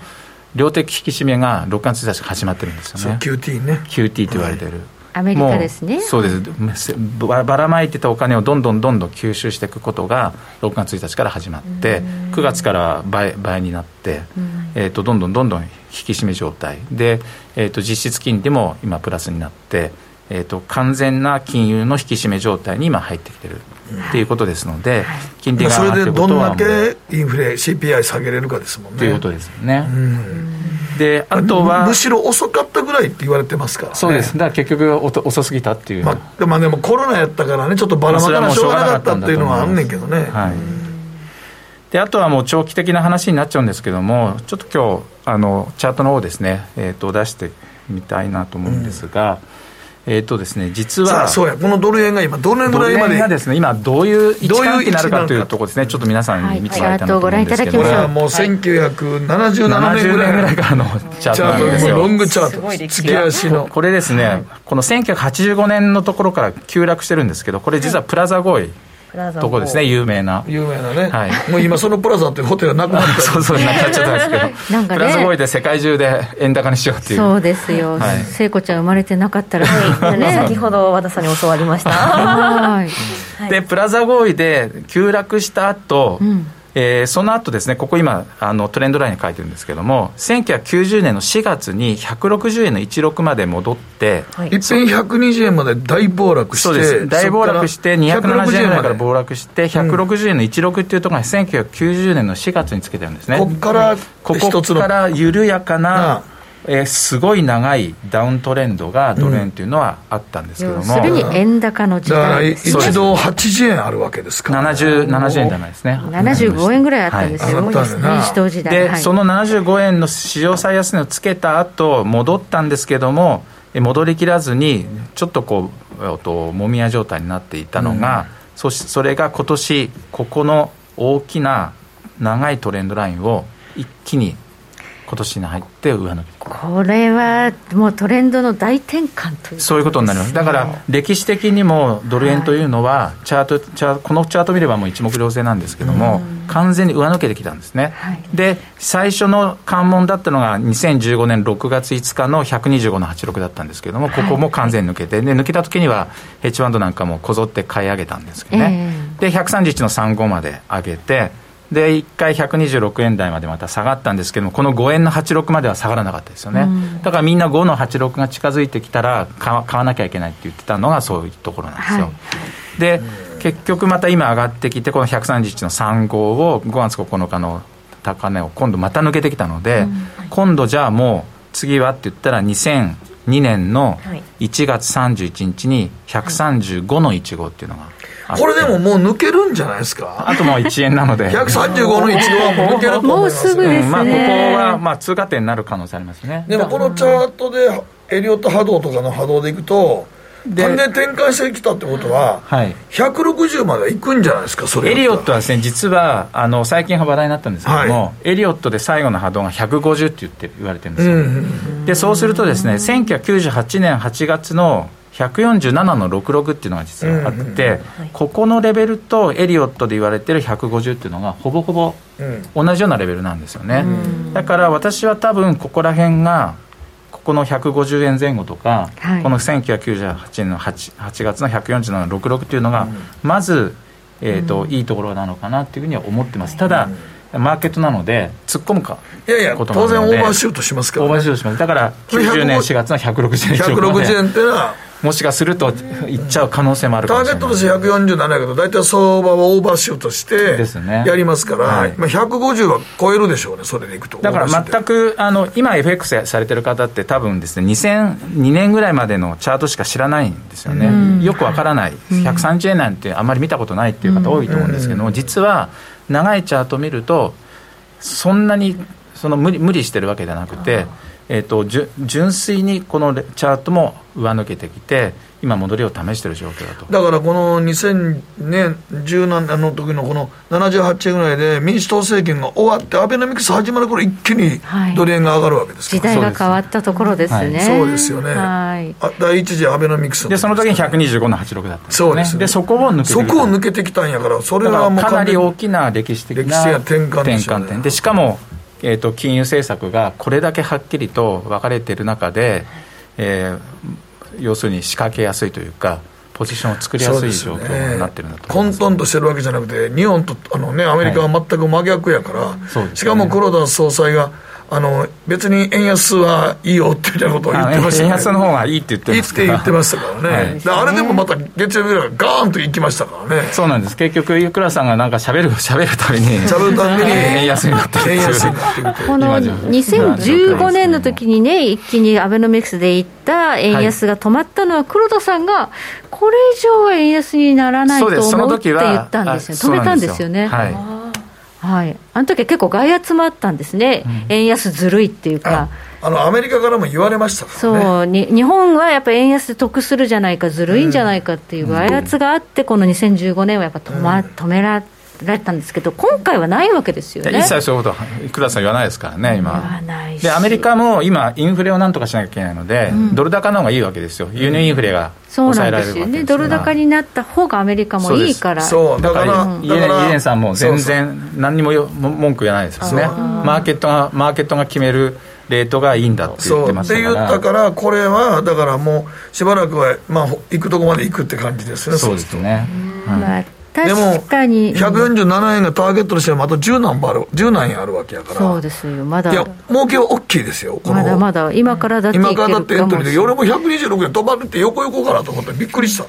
量的引き締めが6月1日始まってるんですよね。QT ね。QT と言われてる。アメリカですね。そうです。ばらまいてたお金をどんどんどんどん吸収していくことが6月1日から始まって9月から倍倍になって、えーと、どんどんどんどん引き締め状態。で、えーと実質金利も今プラスになってえーと、完全な金融の引き締め状態に今入ってきてるっていうことですので、金利がそれでどんだけインフレ、CPI 下げれるかですもんね。ということですよね。であとはむしろ遅かったぐらいって言われてますから、ね、そうです。だから結局遅すぎたっていう、まあ、まあでもコロナやったからねちょっとばらまかなしょうがなかったっていうのはあんねんけどね、はい、であとはもう長期的な話になっちゃうんですけどもちょっと今日あのチャートの方ですね、えー、と出してみたいなと思うんですが、うんえーとですね、実は、そうや、このドル円が今、どのぐらいまで、がですね、今、どういう位置関係になるかというところですね、ちょっと皆さんに見てもらいたいなと思うんですけど、これはもう1977年ぐらいぐらいからのチャートなんですよ。ロングチャート、月足の。これですね、この1985年のところから急落してるんですけど、これ、実はプラザ合意。とこですね、有名な。有名なね。はい。もう今、そのプラザっていうホテルはなくなった。そうそう、なくなっちゃったんですけど。なんかね。プラザボーイで世界中で円高にしようっていう。そうですよ。はい、聖子ちゃん生まれてなかったら。はい。ね、先ほど和田さんに教わりました。はい。で、プラザ合意で急落した後、うんえー、その後ですね、ここ今、あのトレンドラインに書いてるんですけども、1990年の4月に160円の16まで戻って、はい、一遍120円まで大暴落して、そうです。大暴落して、270円から暴落して、160円の16っていうところが1990年の4月につけてるんですね。ここから、ここから緩やかな、えー、すごい長いダウントレンドがドル円というのはあったんですけども、それに円高の時代一度80円あるわけですから、70, 70円じゃないですね75円ぐらいあったんですよ、はい、民主党時代。で、はい、その75円の市場最安値をつけた後戻ったんですけども戻りきらずにちょっとこうともみ合い状態になっていたのが、うん、そしそれが今年ここの大きな長いトレンドラインを一気に今年に入って上抜けこれはもうトレンドの大転換という、ね、そういうことになります。だから歴史的にもドル円というのはチャートチャこのチャート見ればもう一目瞭然なんですけども、完全に上抜けてきたんですね、はい、で最初の関門だったのが2015年6月5日の125の86だったんですけどもここも完全に抜けてで抜けた時にはヘッジファンドなんかもこぞって買い上げたんですけどね、えー、で131の35まで上げてで1回126円台までまた下がったんですけどもこの5円の86までは下がらなかったですよね、うん、だからみんな5の86が近づいてきたら買わなきゃいけないって言ってたのがそういうところなんですよ、はい、で結局また今上がってきてこの131の35を5月9日の高値を今度また抜けてきたので、うん、今度じゃあもう次はって言ったら2002年の1月31日に135の15っていうのがこれでももう抜けるんじゃないですか？あともう1円なので。135の1はもう抜けると思いますもうすぐですね、まあ、ここはまあ通過点になる可能性ありますね。でもこのチャートでエリオット波動とかの波動でいくと完全転換してきたってことは、はい、160までいくんじゃないですか、それエリオットはですね、実はあの最近話題になったんですけども、はい、エリオットで最後の波動が150って言って言われてるんですよ、うん、でそうするとですね、1998年8月の147の66っていうのが実はあって、ここのレベルとエリオットで言われてる150っていうのがほぼほぼ同じようなレベルなんですよね、だから私は多分ここら辺がここの150円前後とか、はい、この1998年の 8, 8月の147の66っていうのが、まずえーといいところなのかなっていうふうには思ってます。ただ、マーケットなので、突っ込むかいやいや、当然オーバーシュートしますから、ね、オーバーシュートします、だから90年4月の160円160円っていうのは、もしかするといっちゃう可能性もあるターゲットとして147やけど、大体相場はオーバーシュートしてやりますから、はい、まあ、150は超えるでしょうね、それでいくと。だから全くあの今、FX されてる方って、多分ですね2002年ぐらいまでのチャートしか知らないんですよね、よくわからない、130円なんてあんまり見たことないっていう方多いと思うんですけども、実は長いチャート見ると、そんなにその無理無理してるわけじゃなくて。えーと、純粋にこのチャートも上抜けてきて、今、戻りを試している状況だと。だからこの2017年の時のこの78円ぐらいで、民主党政権が終わって、アベノミクス始まる頃一気にドル円が上がるわけですから、はい、時代が変わったところですね。そうです。よね、はい、第一次アベノミクスで、その時に125の86だったんです、ね、そうです、ね、でそこを抜けてそこを抜けてきたんやから、それはもうかなり大きな歴史的な転換点。で、しかもえーと、金融政策がこれだけはっきりと分かれている中で、えー、要するに仕掛けやすいというか、ポジションを作りやすい状況になってるんだと、ね、混沌としてるわけじゃなくて、日本とあの、ね、アメリカは全く真逆やから、はい、しかも黒田総裁が、あの別に円安はいいよっていうようなことを言ってました、ね、円安の方がいいって言ってますから。いいって言ってましたからね、はい、あれでもまた月曜日ぐらいガーンといきましたからね。そうなんです。結局飯倉さんがなんかしゃべるしゃべるたびにしゃべるたびに円安になってる円安になってるこの2015年の時にね一気にアベノミクスでいった円安が止まったのは黒田さんがこれ以上は円安にならないと思うって言ったんですよ。止めたんですよね。はいはい、あの時は結構外圧もあったんですね、うん、円安ずるいっていうか。あのアメリカからも言われました、ね、そう。に日本はやっぱり円安で得するじゃないか、ずるいんじゃないかっていう外圧があって、この2015年はやっぱ止,、ま、止めらられたんですけど、今回はないわけですよね。一切そういうことは、倉さん言わないですからね、今。で、アメリカも今、インフレをなんとかしなきゃいけないので、うん、ドル高の方がいいわけですよ、輸入インフレが抑えられるわけですよね、ドル高になった方がアメリカもいいから、そう。だからイエレンさんも全然、何にもよ文句言わないですよね、マーケットがマーケットが決めるレートがいいんだって言ってましたから。って言ったから、これはだからもうしばらくは、まあ、行くとこまで行くって感じですね、そうですね。はいでも、147円がターゲットとしてはまた10何ある、10何円あるわけやから。そうですよ、まだ。いや、儲けは大きいですよ。まだまだ、今からだって今からだってエントリーで、俺も126円飛ばれて横横かなと思ってびっくりした。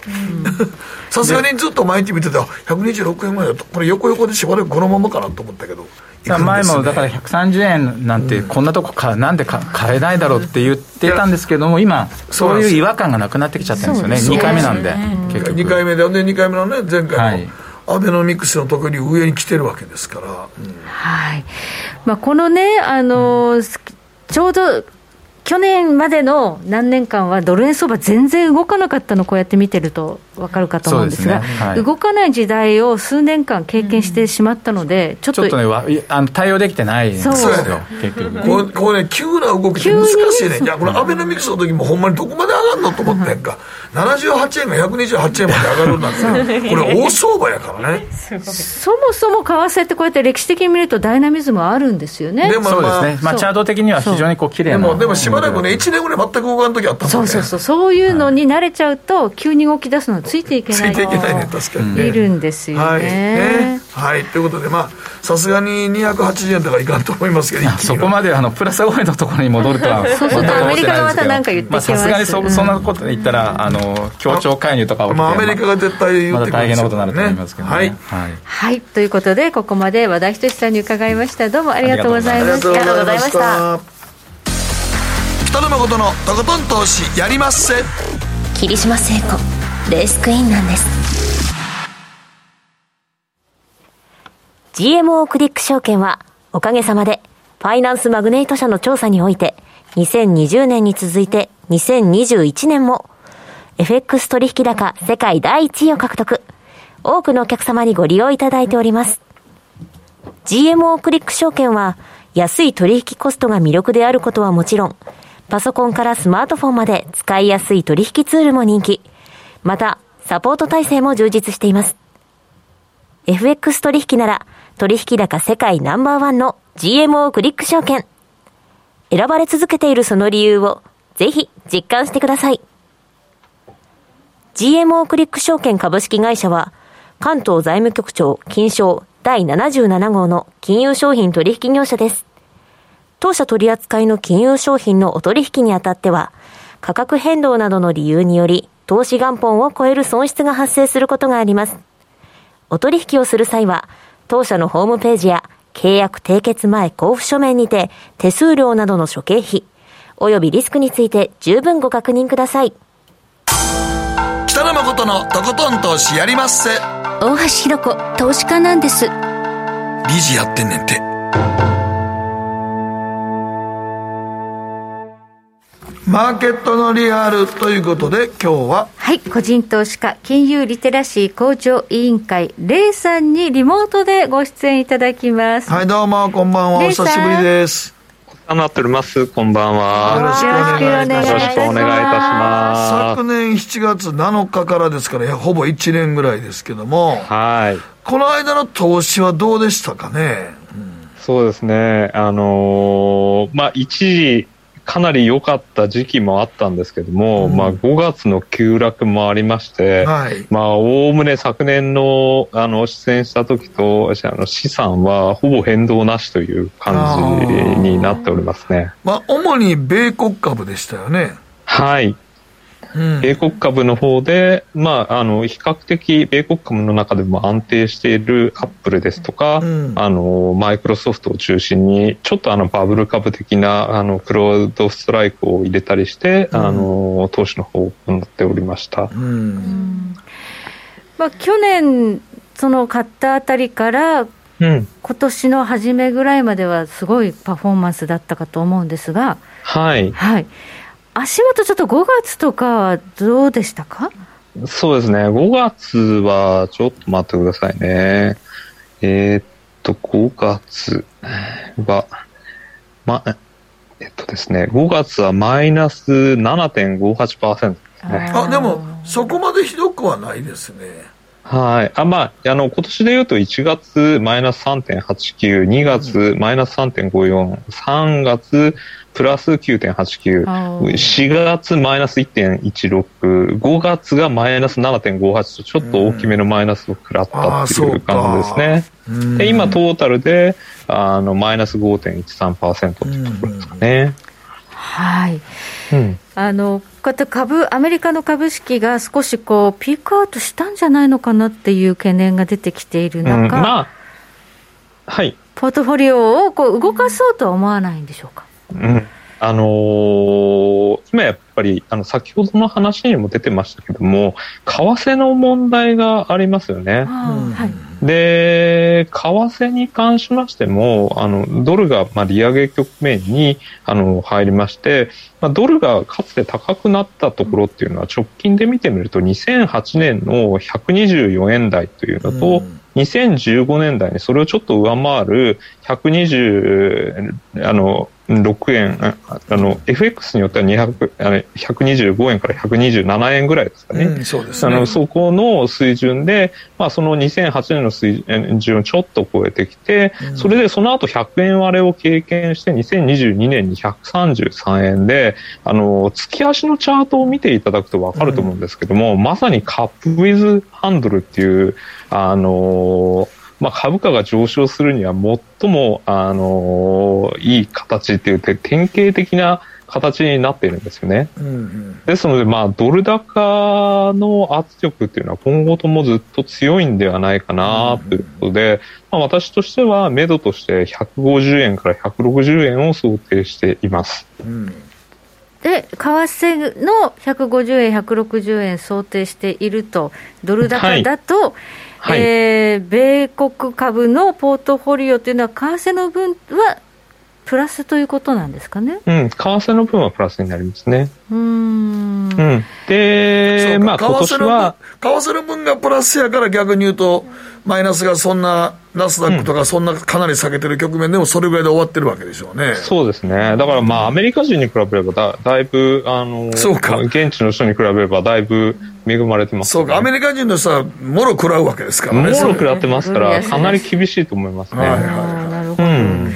さすがにずっと毎日見てた126円ぐらいだと、これ横横でしばらくこのままかなと思ったけど。前もだから130円なんて、こんなとこか、なんでか買えないだろうって言ってたんですけども、今、そういう違和感がなくなってきちゃってるんですよね、2回目なんで、結局。2回目で、で2回目のね、前回の。アベノミクスの特に上に来てるわけですから、うん、はい。まあ、このね、あのー、ちょうど去年までの何年間はドル円相場全然動かなかったのこうやって見てると分かるかと思うんですが、すね。はい、動かない時代を数年間経験してしまったので、ちょっと、ちょっとね、あの対応できてないんですよ、結局。これこれね、急な動きって難しいね、いや、これ、アベノミクスの時もほんまにどこまで上がるのと思ってんか、78円が128円まで上がるんだから、これ、大相場やからね。そもそも為替ってこうやって歴史的に見ると、ダイナミズムあるんですよね。でも、そうですね、まあ、チャート的には非常にこう綺麗なでも、でもしばらくね、1年ぐらい全く動かん時あったもんね。そうそうそう、そういうのに慣れちゃうと、急に動き出すのついていけない。ついていけないね、確かに、ね。いるんですよね。はい、ねはい、ということで、まあ、さすがに280円とかいかんと思いますけど、そこまであのプラス5円のところに戻るとは、そうするとアメリカがまた何か言ってきますさすがにそそんなこと言ったら、あの協調介入とかまあ、アメリカが絶対言ってくる、ま、大変なことになると思いますけど、ね、はい、はい、はい、ということで、ここまで和田仁さんに伺いました。どうもありがとうございました。ありがとうございました。北野誠のとことん投資やりまっせ。霧島聖子レースクイーンなんです。GMO クリック証券は、おかげさまで、ファイナンスマグネート社の調査において、2020年に続いて2021年も、FX 取引高世界第1位を獲得。多くのお客様にご利用いただいております。GMO クリック証券は、安い取引コストが魅力であることはもちろん、パソコンからスマートフォンまで使いやすい取引ツールも人気。また、サポート体制も充実しています。FX 取引なら、取引高世界ナンバーワンの GMO クリック証券。選ばれ続けているその理由をぜひ実感してください。GMO クリック証券株式会社は、関東財務局長金賞第77号の金融商品取引業者です。当社取扱いの金融商品のお取引にあたっては、価格変動などの理由により、投資元本を超える損失が発生することがあります。お取引をする際は、当社のホームページや契約締結前交付書面にて手数料などの諸経費、及びリスクについて十分ご確認ください。北野誠のとことん投資やりまっせ。大橋ひろ子、投資家なんです。理事やってんねんて。マーケットのリアルということで今日ははい個人投資家金融リテラシー向上委員会レイさんにリモートでご出演いただきます。はいどうもこんばんは。お久しぶりです。おなっております。こんばんは。よろしくお願いいたします。よろしくお願いいたします。昨年7月7日からですからほぼ1年ぐらいですけども。はい。この間の投資はどうでしたかね、うん、そうですね。あのー、まあ一時かなり良かった時期もあったんですけども、うん、まあ5月の急落もありまして、はい、まあおおむね昨年のあの出演した時とあの資産はほぼ変動なしという感じになっておりますね。まあ主に米国株でしたよね。はい。米国株の方で、まあ、あの、比較的、米国株の中でも安定しているアップルですとか、うん、あの、マイクロソフトを中心に、ちょっとあの、バブル株的な、あの、クロードストライクを入れたりして、うん、あの、投資の方を行っておりました。うん、まあ、去年、その買ったあたりから、うん、今年の初めぐらいまではすごいパフォーマンスだったかと思うんですが、はい。はい。足元ちょっと5月とかどうでしたか？そうですね。5月は、ちょっと待ってくださいね。えー、っと、5月は、ま、えっとですね、5月はマイナス7.58%ですね。あ、でも、そこまでひどくはないですね。はい。あ、まあ、あの、今年で言うと1月マイナス3.89、2月マイナス3.54、3月プラス9.89、4月マイナス1.16、5月がマイナス7.58とちょっと大きめのマイナスを食らったっていう感じですね。で、今トータルで、あの、マイナス5.13%っていうところですかね。はい。うん、あの、こうやって株、アメリカの株式が少しこう、ピークアウトしたんじゃないのかなっていう懸念が出てきている中、うん、まあ、はい。ポートフォリオをこう動かそうとは思わないんでしょうか？うん。あのー、今やっぱり、あの、先ほどの話にも出てましたけども、為替の問題がありますよね。はい、で、為替に関しましても、あの、ドルが、まあ、利上げ局面に、あの、入りまして、まあ、ドルがかつて高くなったところっていうのは、直近で見てみると、2008年の124円台というのと、うん。2015年代にそれをちょっと上回る120、あの、6円、あの、FX によっては200あの125円から127円ぐらいですかね。うん、そうですね。あの、そこの水準で、まあ、その2008年の水準をちょっと超えてきて、うん、それでその後100円割れを経験して、2022年に133円で、あの、月足のチャートを見ていただくとわかると思うんですけども、うん、まさにカップウィズハンドルっていう、あのまあ、株価が上昇するには最も、あのいい形っていう典型的な形になっているんですよね。うんうん、ですので、まあ、ドル高の圧力っていうのは今後ともずっと強いんではないかなということで、うんうん、まあ、私としては、目処として150円から160円を想定しています。うんで、為替の150円、160円想定していると、ドル高だと、はいはい、えー、米国株のポートフォリオというのは、為替の分はプラスということなんですかね？うん、為替の分はプラスになりますね。うん。うん。で、まあ今年は。為替の分がプラスやから逆に言うと、マイナスがそんな、ナスダックとかそんなかなり下げてる局面でもそれぐらいで終わってるわけでしょうね。そうですね。だからまあアメリカ人に比べればだだいぶ、あの、そうか。現地の人に比べればだいぶ恵まれてます、ね、そうか。アメリカ人の人はもろ食らうわけですからね。もろ食らってますから、かなり厳しいと思いますね。はいはいはい。なるほど。うん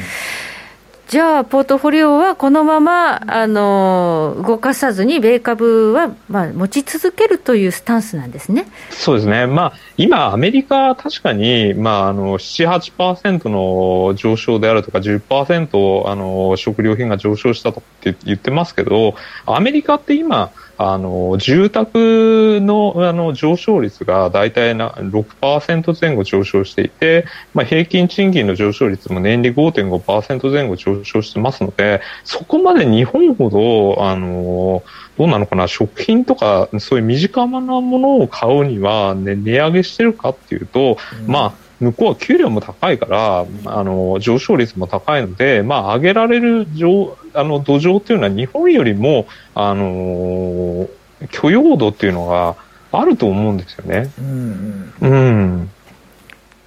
じゃあ、ポートフォリオはこのままあの動かさずに、米株は、まあ、持ち続けるというスタンスなんですね。そうですね、まあ、今、アメリカ、確かに、まあ、あの7、8%の上昇であるとか10%あの食料品が上昇したとって言ってますけど、アメリカって今、あの住宅のあの上昇率が大体な6%前後上昇していて、まあ、平均賃金の上昇率も年利5.5%前後上昇してますのでそこまで日本ほどあのどうなのかな食品とかそういう身近なものを買うには、ね、値上げしてるかっていうと、うん、まあ向こうは給料も高いから、あの、上昇率も高いので、まあ、上げられる上、あの、土壌っていうのは日本よりも、あの、許容度っていうのがあると思うんですよね。うん、うん。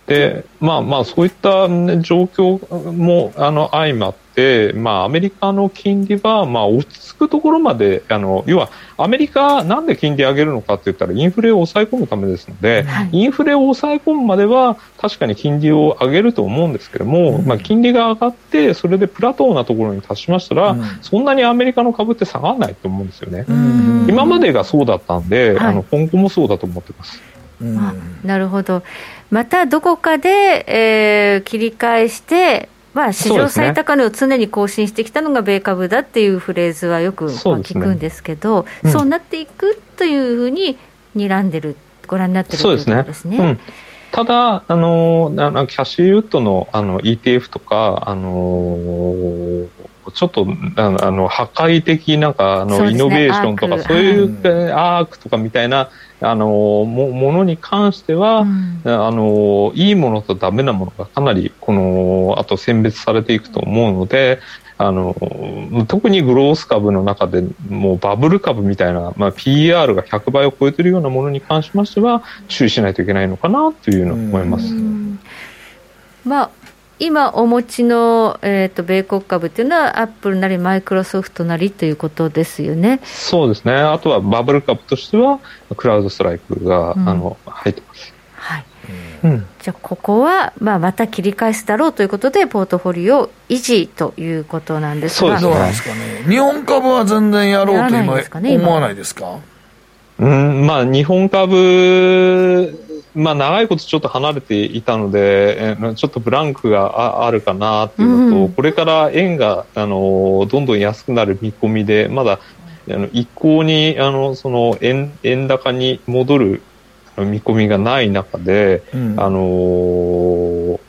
で、まあまあ、そういった、ね、状況も、あの、相まって、まあ、アメリカの金利は、まあ、落ち着くところまで、あの、要は、アメリカ、なんで金利上げるのかって言ったら、インフレを抑え込むためですので、はい、インフレを抑え込むまでは、確かに金利を上げると思うんですけども、うん、まあ、金利が上がって、それでプラトーなところに達しましたら、うん、そんなにアメリカの株って下がらないと思うんですよね。今までがそうだったんで、はい、あの、今後もそうだと思ってます。あなるほど。またどこかで、えー、切り返して、まあ、史上最高値を常に更新してきたのが米株だっていうフレーズはよく聞くんですけど、そう、ねうん、なっていくというふうに睨んでる、ご覧になってるということですね。うん。ただ、あの、キャシーウッドのあの ETF とか、あのちょっとあの破壊的なんかあの、ね、イノベーションとかそういう、アークとかみたいなあのもものに関しては、うん、あのいいものとダメなものがかなりこのあと選別されていくと思うのであの特にグロース株の中でもうバブル株みたいな、まあ、PR が100倍を超えているようなものに関しましては注意しないといけないのかなというのを思います。まあ今お持ちの、えーと、米国株っていうのは、アップルなりマイクロソフトなりということですよね。そうですね、あとはバブル株としては、クラウドストライクが、うん、あの入ってます。はい。うん、じゃあ、ここは、まあ、また切り返すだろうということで、ポートフォリオ維持ということなんですが、そうですかね、日本株は全然やろうと今、思わないですか？うん。まあ、日本株まあ、長いことちょっと離れていたので、ちょっとブランクがあるかなっていうのと、うん、これから円があのどんどん安くなる見込みで、まだあの一向にあのその円円高に戻る見込みがない中で、うん、あの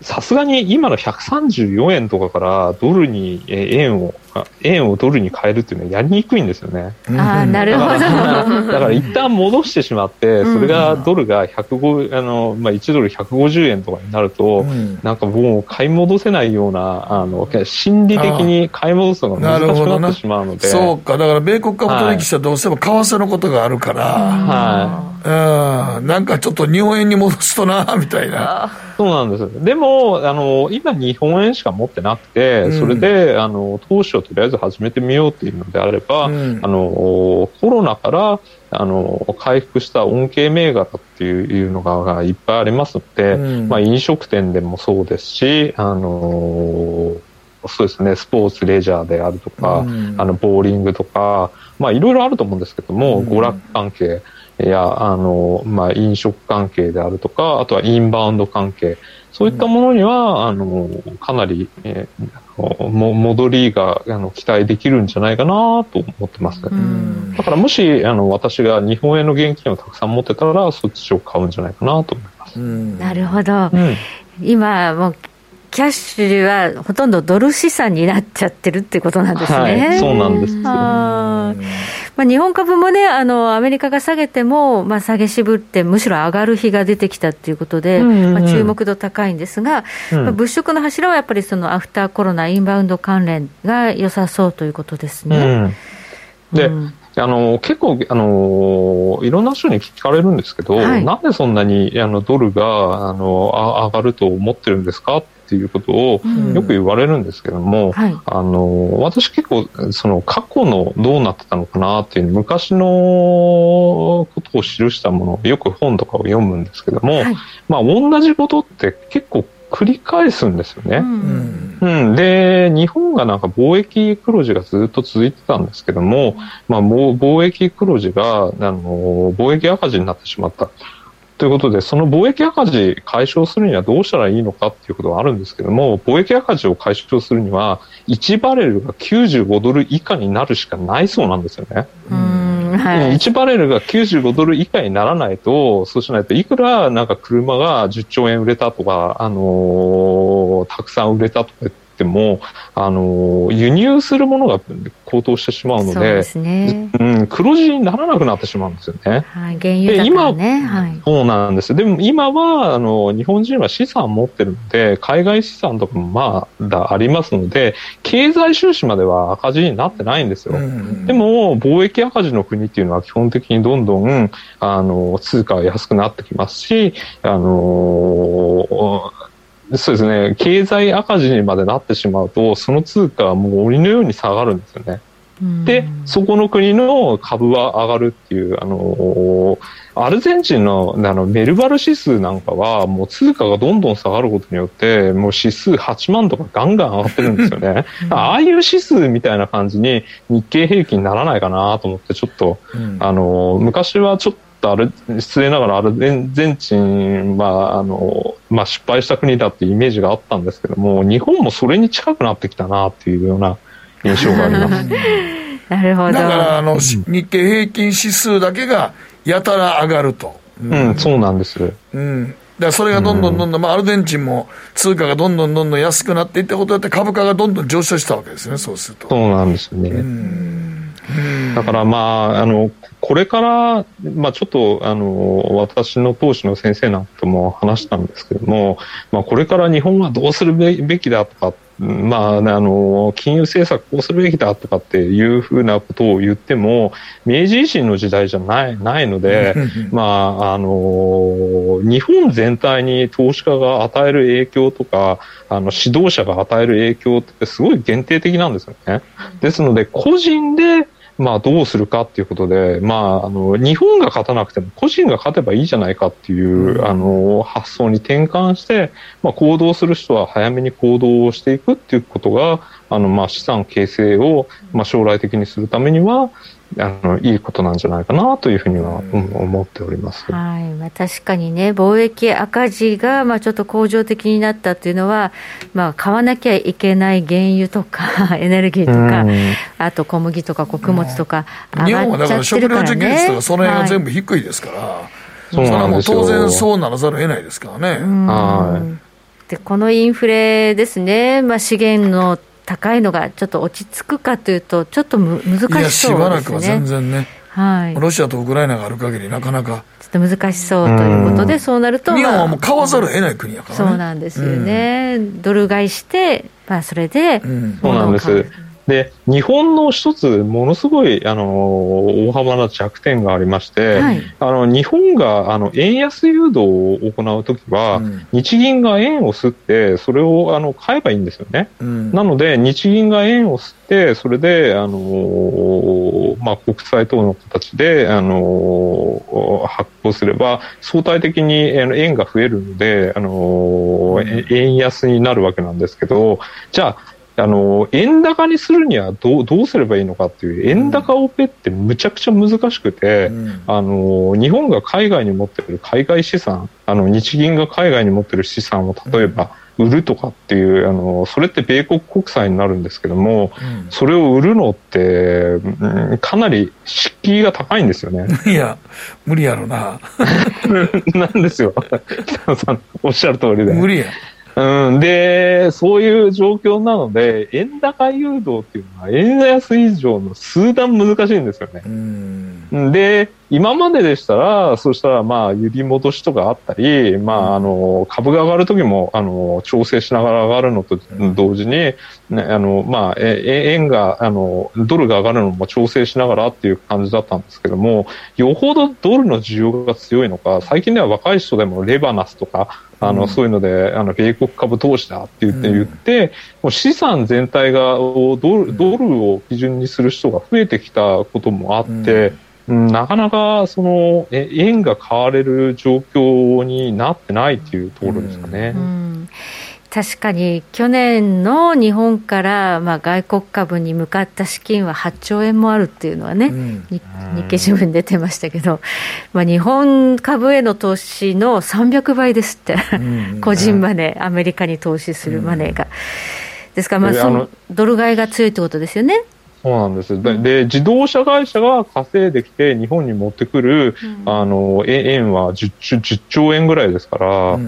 さすがに今の134円とかからドルに円を円をドルに変えるっていうのはやりにくいんですよね。ああ、なるほど。だから一旦戻してしまって、それがドルが105、あの、まあ、1ドル150円とかになると、うん、なんかもう買い戻せないような、あの、心理的に買い戻すのが難しくなってしまうので。そうか。だから米国株取引者はどうしても為替のことがあるから、はい。うん。なんかちょっと日本円に戻すとな、みたいな。そうなんです。でも、あの、今日本円しか持ってなくて、それで、あの、投資をとりあえず始めてみようっていうのであれば、うん、あの、コロナから、あの、回復した恩恵銘柄っていうのがいっぱいありますので、うん、まあ飲食店でもそうですし、あの、そうですね、スポーツ、レジャーであるとか、うん、あの、ボーリングとか、まあいろいろあると思うんですけども、娯楽関係、や、あの、まあ、飲食関係であるとか、あとはインバウンド関係、そういったものには、あの、かなり、えー、も戻りがあの期待できるんじゃないかなと思ってます、だからもしあの私が日本円の現金をたくさん持ってたらそっちを買うんじゃないかなと思います。なるほど、うん、今もうキャッシュはほとんどドル資産になっちゃってるっていうことなんですね。はい、そうなんです。あまあ、日本株もね、あのアメリカが下げても、まあ、下げ渋って、むしろ上がる日が出てきたということで、うんうんうん、まあ、注目度高いんですが、うん、まあ、物色の柱はやっぱりそのアフターコロナ、インバウンド関連が良さそうということですね。うん、で、うんあの結構あのいろんな人に聞かれるんですけど、はい、なんでそんなにあのドルがあの上がると思ってるんですかっていうことをよく言われるんですけども、うんはい、あの私結構その過去のどうなってたのかなっていう昔のことを記したものをよく本とかを読むんですけども、はい、まあ同じことって結構繰り返すんですよね。うん、うん、で、日本がなんか貿易黒字がずっと続いてたんですけども、まあ、貿易黒字が、あの、貿易赤字になってしまった。ということで、その貿易赤字解消するにはどうしたらいいのかっていうことはあるんですけども、貿易赤字を解消するには、1バレルが95ドル以下になるしかないそうなんですよね。はい、1バレルが95ドル以下にならないと、そうしないといくらなんか車が10兆円売れたとか、あのー、たくさん売れたとかっても、あの、輸入するものが高騰してしまうので、うね、うん、黒字にならなくなってしまうんですよね。はい、原油高ね。はい、そうなんです。でも今は、あの、日本人は資産を持ってるので、海外資産とかもまだありますので、経済収支までは赤字になってないんですよ。うん、でも、貿易赤字の国っていうのは基本的にどんどん、あの、通貨が安くなってきますし、あの、そうですね、経済赤字にまでなってしまうと、その通貨はもう鬼のように下がるんですよね。で、そこの国の株は上がるっていう、あのアルゼンチンのあのメルバル指数なんかは、もう通貨がどんどん下がることによって、もう指数8万とかガンガン上がってるんですよね。ああいう指数みたいな感じに日経平均ならないかなと思って、ちょっと、うん、あの昔はちょっととあれ失礼ながらアルゼンチンはあの、まあ、失敗した国だっていうイメージがあったんですけども日本もそれに近くなってきたなっていうような印象があります。なるほど。だからあの、うん、日経平均指数だけがやたら上がると、うん、うん、そうなんです、うん。だそれがどんどんどんどん、まあ、アルゼンチンも通貨がどんどんどんどん安くなっていったことで株価がどんどん上昇したわけですね、そうすると。そうなんですよね。だからまあ、あの、これから、まあ、ちょっとあの私の当時の先生なんかとも話したんですけども、まあ、これから日本はどうするべきだとか、まあ、あの金融政策こうするべきだとかっていうふうなことを言っても明治維新の時代じゃないないので、まあ、あの日本全体に投資家が与える影響とかあの指導者が与える影響ってすごい限定的なんですよね。ですので個人でまあ、どうするかっていうことで、まあ、あの、日本が勝たなくても個人が勝てばいいじゃないかっていう、うん、あの、発想に転換して、まあ、行動する人は早めに行動をしていくっていうことが、あの、まあ、資産形成を、まあ、将来的にするためには、あのいいことなんじゃないかなというふうには、うん、思っております、はい。まあ、確かにね、貿易赤字がまあちょっと恒常的になったというのは、まあ、買わなきゃいけない原油とか エネルギーとか、うん、あと小麦とか穀物とか日本はだから食料自給率とか、その辺が全部低いですから、はい、それはもう当然そうならざるを得ないですからね。はい。でこのインフレですね、まあ、資源の高いのがちょっと落ち着くかというと、ちょっとむ難しそうですね。しばらくは全然ね。はい、ロシアとウクライナがある限りなかなか。ちょっと難しそうということで、そうなると、日本はもう買わざるを得ない国やからね、そうなんですよね、うん、ドル買いして、まあ、それで、うん、そうなんですで、日本の一つ、ものすごい、あの、大幅な弱点がありまして、はい、あの、日本が、あの、円安誘導を行うときは、うん、日銀が円を吸って、それを、あの、買えばいいんですよね。うん、なので、日銀が円を吸って、それで、あの、まあ、国債等の形で、あの、発行すれば、相対的に円が増えるので、あの、円安になるわけなんですけど、じゃあ、あの、円高にするにはどう、どうすればいいのかっていう、円高オペってむちゃくちゃ難しくて、うん、あの、日本が海外に持ってる海外資産、あの、日銀が海外に持ってる資産を例えば、売るとかっていう、あの、それって米国国債になるんですけども、うん、それを売るのって、うん、かなり敷居が高いんですよね。いや、無理やろな。なんですよ。おっしゃる通りで。無理や。うん、で、そういう状況なので、円高誘導っていうのは、円安以上の数段難しいんですよね。で、今まででしたら、そうしたら、まあ、揺り戻しとかあったり、まあ、あの、株が上がるときも、あの、調整しながら上がるのと同時に、ね、あの、まあ、え、円が、あの、ドルが上がるのも調整しながらっていう感じだったんですけども、よほどドルの需要が強いのか、最近では若い人でもレバナスとか、あの、そういうので、あの、米国株投資だって言って言って、もう資産全体がドル、ドルを基準にする人が増えてきたこともあって、うん、なかなかその円が買われる状況になってないっていうところですかね。うん確かに去年の日本からまあ外国株に向かった資金は8兆円もあるっていうのはね、うん、日経新聞に出てましたけど、まあ、日本株への投資の300倍ですって、うん、個人マネー、アメリカに投資するマネーが。ですから、まあ、そのドル買いが強いってことですよね。そうなんです。で、で自動車会社が稼いできて日本に持ってくる、うん、あの、円は 10, 10兆円ぐらいですから、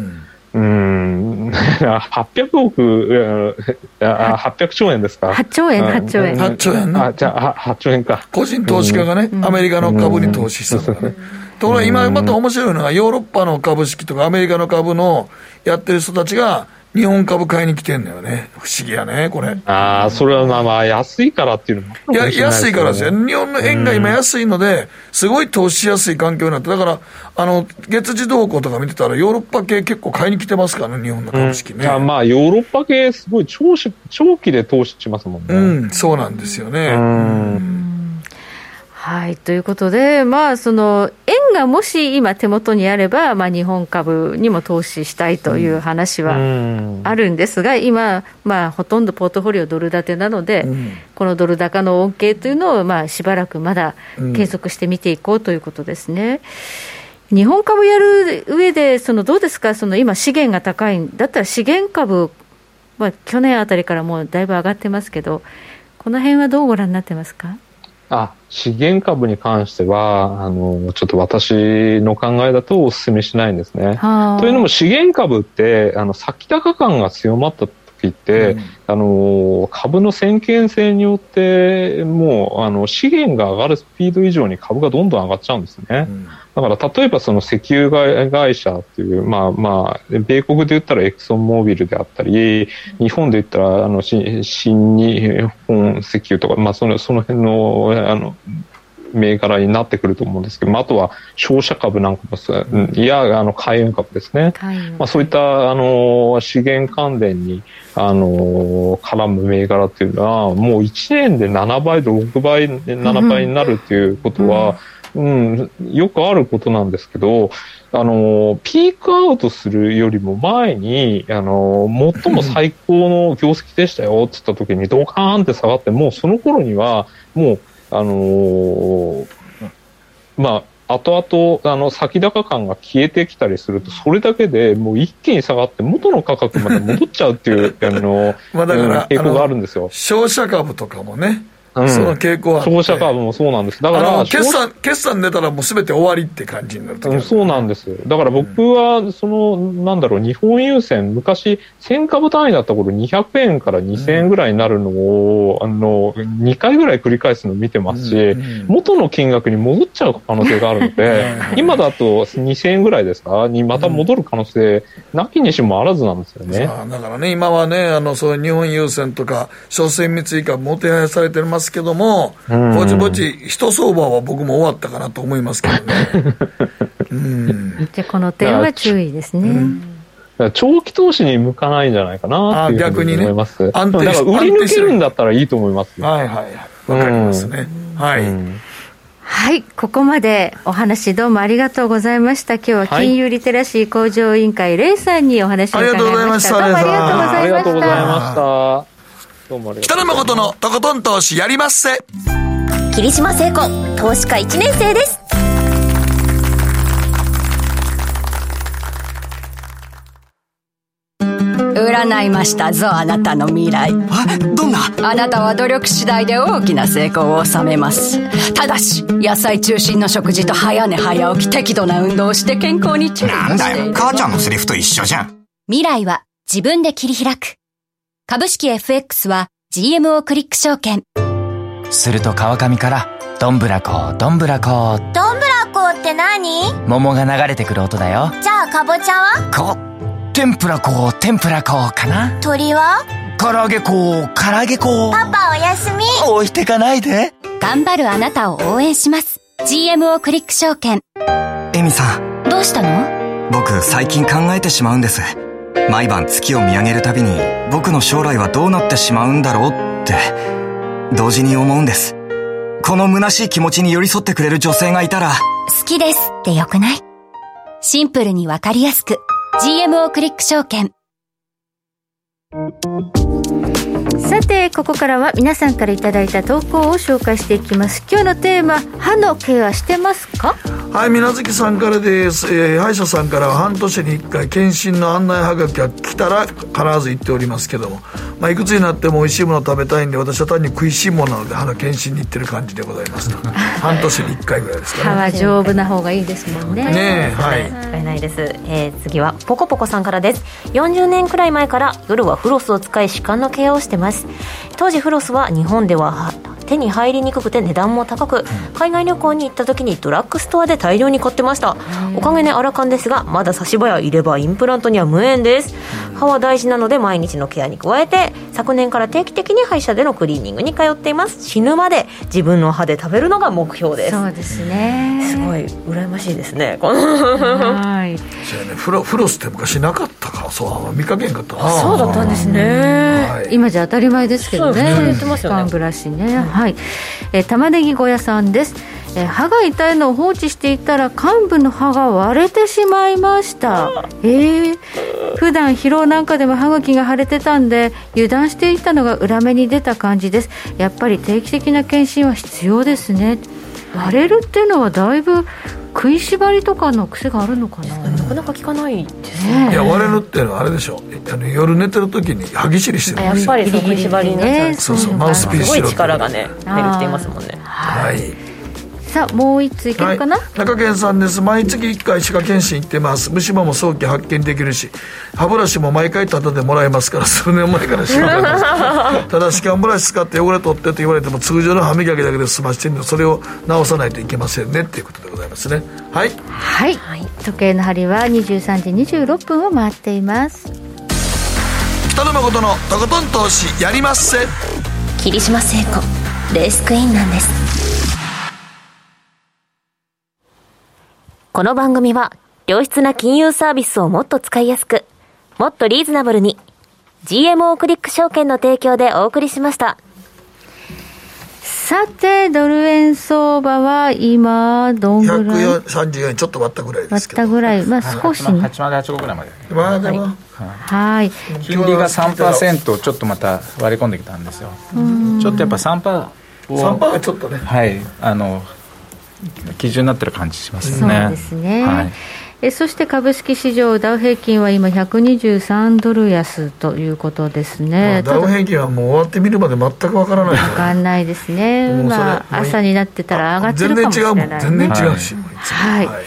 うんうん、800億、800兆円ですか ?8 兆円、8兆円。8兆円あ、じゃあ、8兆円か。個人投資家がね、アメリカの株に投資したからね。ところが今また面白いのが、ヨーロッパの株式とかアメリカの株のやってる人たちが、日本株買いに来てんだよね。不思議やね、これ。ああ、それはまあまあ安いからっていうのもいや、安いからですよ。日本の円が今安いので、すごい投資しやすい環境になって、だから、あの、月次動向とか見てたら、ヨーロッパ系結構買いに来てますからね、日本の株式ね。うん、まあ、ヨーロッパ系すごい長長期で投資しますもんね。うん、そうなんですよね。うんはい、ということで、まあ、その円がもし今、手元にあれば、まあ、日本株にも投資したいという話はあるんですが、今、まあ、ほとんどポートフォリオドル建てなので、うん、このドル高の恩恵というのを、まあ、しばらくまだ継続して見ていこうということですね。うん、日本株やる上で、そのどうですか、その今、資源が高いんだったら、資源株、まあ、去年あたりからもうだいぶ上がってますけど、この辺はどうご覧になってますか？あ、資源株に関しては、あの、ちょっと私の考えだとお勧めしないんですね。というのも資源株って、あの、先高感が強まった時って、うん、あの、株の先見性によって、もう、あの、資源が上がるスピード以上に株がどんどん上がっちゃうんですね。うんだから例えばその石油会社っていう、まあまあ、米国で言ったらエクソンモービルであったり、日本で言ったらあの新日本石油とか、まあそのその辺のあの銘柄になってくると思うんですけど、まあ、あとは商社株なんかも、いや、あの、海運株ですね。まあ、そういった、あの、資源関連に、あの、絡む銘柄っていうのは、もう1年で7倍、6倍、7倍になるっていうことは、うんうん、よくあることなんですけど、あの、ピークアウトするよりも前に、あの、最も最高の業績でしたよって言った時にドカーンって下がって、もうその頃には、もう、あのー、まあ、後々、あの、先高感が消えてきたりすると、それだけでもう一気に下がって、元の価格まで戻っちゃうっていう、あの、まあだから、傾向があるんですよ。商社株とかもね、その傾向は商社株もそうなんです。だから、決算、決算出たらもうすべて終わりって感じになるうん、そうなんです。だから僕は、その、なんだろう、日本郵船、昔、1000株単位だった頃200円から2000円ぐらいになるのを、うん、あの、2回ぐらい繰り返すのを見てますし、うん、元の金額に戻っちゃう可能性があるので、今だと2000円ぐらいですか？にまた戻る可能性、なきにしもあらずなんですよね。だからね、今はね、あの、そういう日本郵船とか、商船三井株も手配されてますけども、ぼちぼち、一相場は僕も終わったかなと思いますけどね。うん、じゃこの点は注意ですね。長期投資に向かないんじゃないかなっていうふうに思います。逆にね。だから売り抜けるんだったらいいと思います。はいはいはい。わかりますね。はい。はい、ここまでお話どうもありがとうございました。今日は金融リテラシー向上委員会、レイさんにお話を伺いました。どうもありがとうございました。北野誠のとことん投資やりまっせ。霧島聖子投資家1年生です。占いましたぞあなたの未来。え？どんな？あなたは努力次第で大きな成功を収めます。ただし野菜中心の食事と早寝早起き適度な運動をして健康に注意なんだよ。母ちゃんのセリフと一緒じゃん。未来は自分で切り開く株式 FX は GMO クリック証券。すると川上から、どんぶらこ、どんぶらこ。どんぶらこって何？桃が流れてくる音だよ。じゃあかぼちゃは？こ、天ぷらこ、天ぷらこかな？鳥は？唐揚げこ、唐揚げこ。パパおやすみ。置いてかないで。頑張るあなたを応援します。GMO クリック証券。エミさん。どうしたの？僕最近考えてしまうんです。毎晩月を見上げるたびに僕の将来はどうなってしまうんだろうって同時に思うんです。この虚しい気持ちに寄り添ってくれる女性がいたら。好きですってよくない？シンプルにわかりやすく。GMO クリック証券。さてここからは皆さんからいただいた投稿を紹介していきます。今日のテーマ歯のケアしてますか？はい水無月さんからです、えー、歯医者さんからは半年に1回検診の案内はがきが来たら必ず行っておりますけども、まあ、いくつになっても美味しいものを食べたいんで私は単に食いしん坊なので歯の検診に行ってる感じでございます。半年に1回ぐらいですかね。歯は丈夫な方がいいですもんね。ねはい。使えないです、えー、次はポコポコさんからです。40年くらい前から夜はフロスを使い歯間のケアをしてます当時フロスは日本では手に入りにくくて値段も高く、海外旅行に行った時にドラッグストアで大量に買ってました。おかげでアラカンですがまだ差し歯や入れ歯インプラントには無縁です。歯は大事なので毎日のケアに加えて昨年から定期的に歯医者でのクリーニングに通っています。死ぬまで自分の歯で食べるのが目標です。そうですね。すごい羨ましいですねはい。そうね。フロフロスって昔なかったからそう見かけんかったそうだったんですね、はい、今じゃ当たり前ですけどね。言ってますよね。ブラシね、はい、えー、玉ねぎ小屋さんです。えー、歯が痛いのを放置していたら患部の歯が割れてしまいました。えー、普段疲労なんかでも歯茎が腫れてたんで油断していたのが裏目に出た感じです。やっぱり定期的な検診は必要ですね。割れるっていうのはだいぶ食いしばりとかの癖があるのかな？なかなか聞かないですね。いや割れるっていうのはあれでしょ。あの夜寝てる時に歯ぎしりしてるんですよ。やっぱり食いしばりになっちゃう、そうそうマウスピースすごい力がね入るって言いますもんね。はいさあもう一ついけるかな、はい、中堅さんです。毎月1回歯科検診行ってます。虫歯も早期発見できるし歯ブラシも毎回タダでもらえますから数年前から知らます。ただ歯間ブラシ使って汚れ取ってと言われても通常の歯磨きだけで済ましてるのでそれを直さないといけませんねっていうことでございますね。はい。はい、はい、時計の針は23時26分を回っています。北野誠のとことん投資やりまっせ。霧島聖子レースクイーンなんですこの番組は良質な金融サービスをもっと使いやすく、もっとリーズナブルに GMO クリック証券の提供でお送りしました。さて、ドル円相場は今、どんぐらい ?134 円ちょっと割ったぐらいですけど。割ったぐらい。まあ少し、ね。8万85ぐらいまで。まあでも。はい。金利が3%ちょっとまた割り込んできたんですよ。ちょっとやっぱ3%を。3%がちょっとね。はい。あの、基準になってる感じしますね。そうですね。はい、えそして株式市場ダウ平均は今123ドル安ということですね、まあ、ダウ平均はもう終わってみるまで全くわからない。分かんないですね。まあ朝になってたら上がってるかもしれない、ね、全然違うもん。全然違うし、はい、はい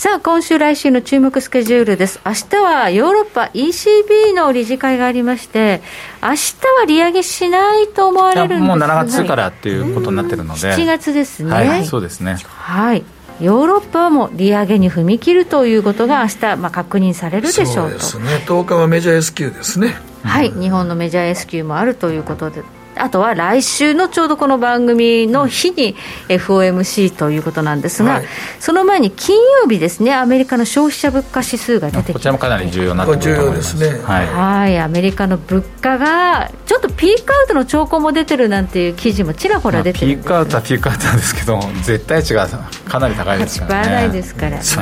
さあ、今週来週の注目スケジュールです。明日はヨーロッパ ECB の理事会がありまして、明日は利上げしないと思われるんですもう7月からっていうことになってるので。7月ですね。はい、そうですね。はい。ヨーロッパはもう利上げに踏み切るということが明日、まあ、確認されるでしょうとそうですね10日はメジャー S q ですねはい、うん、日本のメジャー S q もあるということであとは来週のちょうどこの番組の日に FOMC ということなんですが、はい、その前に金曜日ですね、アメリカの消費者物価指数が出てきてこちらもかなり重要なところ重要ですね、はい、はい、アメリカの物価がちょっとピークアウトの兆候も出てるなんていう記事もちらほら出てる、まあ、ピークアウトはピークアウトなんですけど、絶対値がかなり高いですからね。ないですから、ね、そ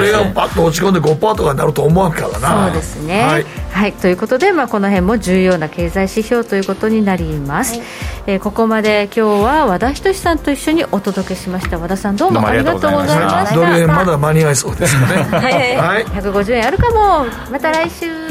れがパッと落ち込んで5%とかになると思わんからな。そうですね、はい、はい、ということで、まあ、この辺も重要な経済指標ということになります。はい、えー、ここまで今日は和田仁さんと一緒にお届けしました。和田さんどうもありがとうございました。ドル円まだ間に合いそうですかね。はい、はい、150円あるかも。また来週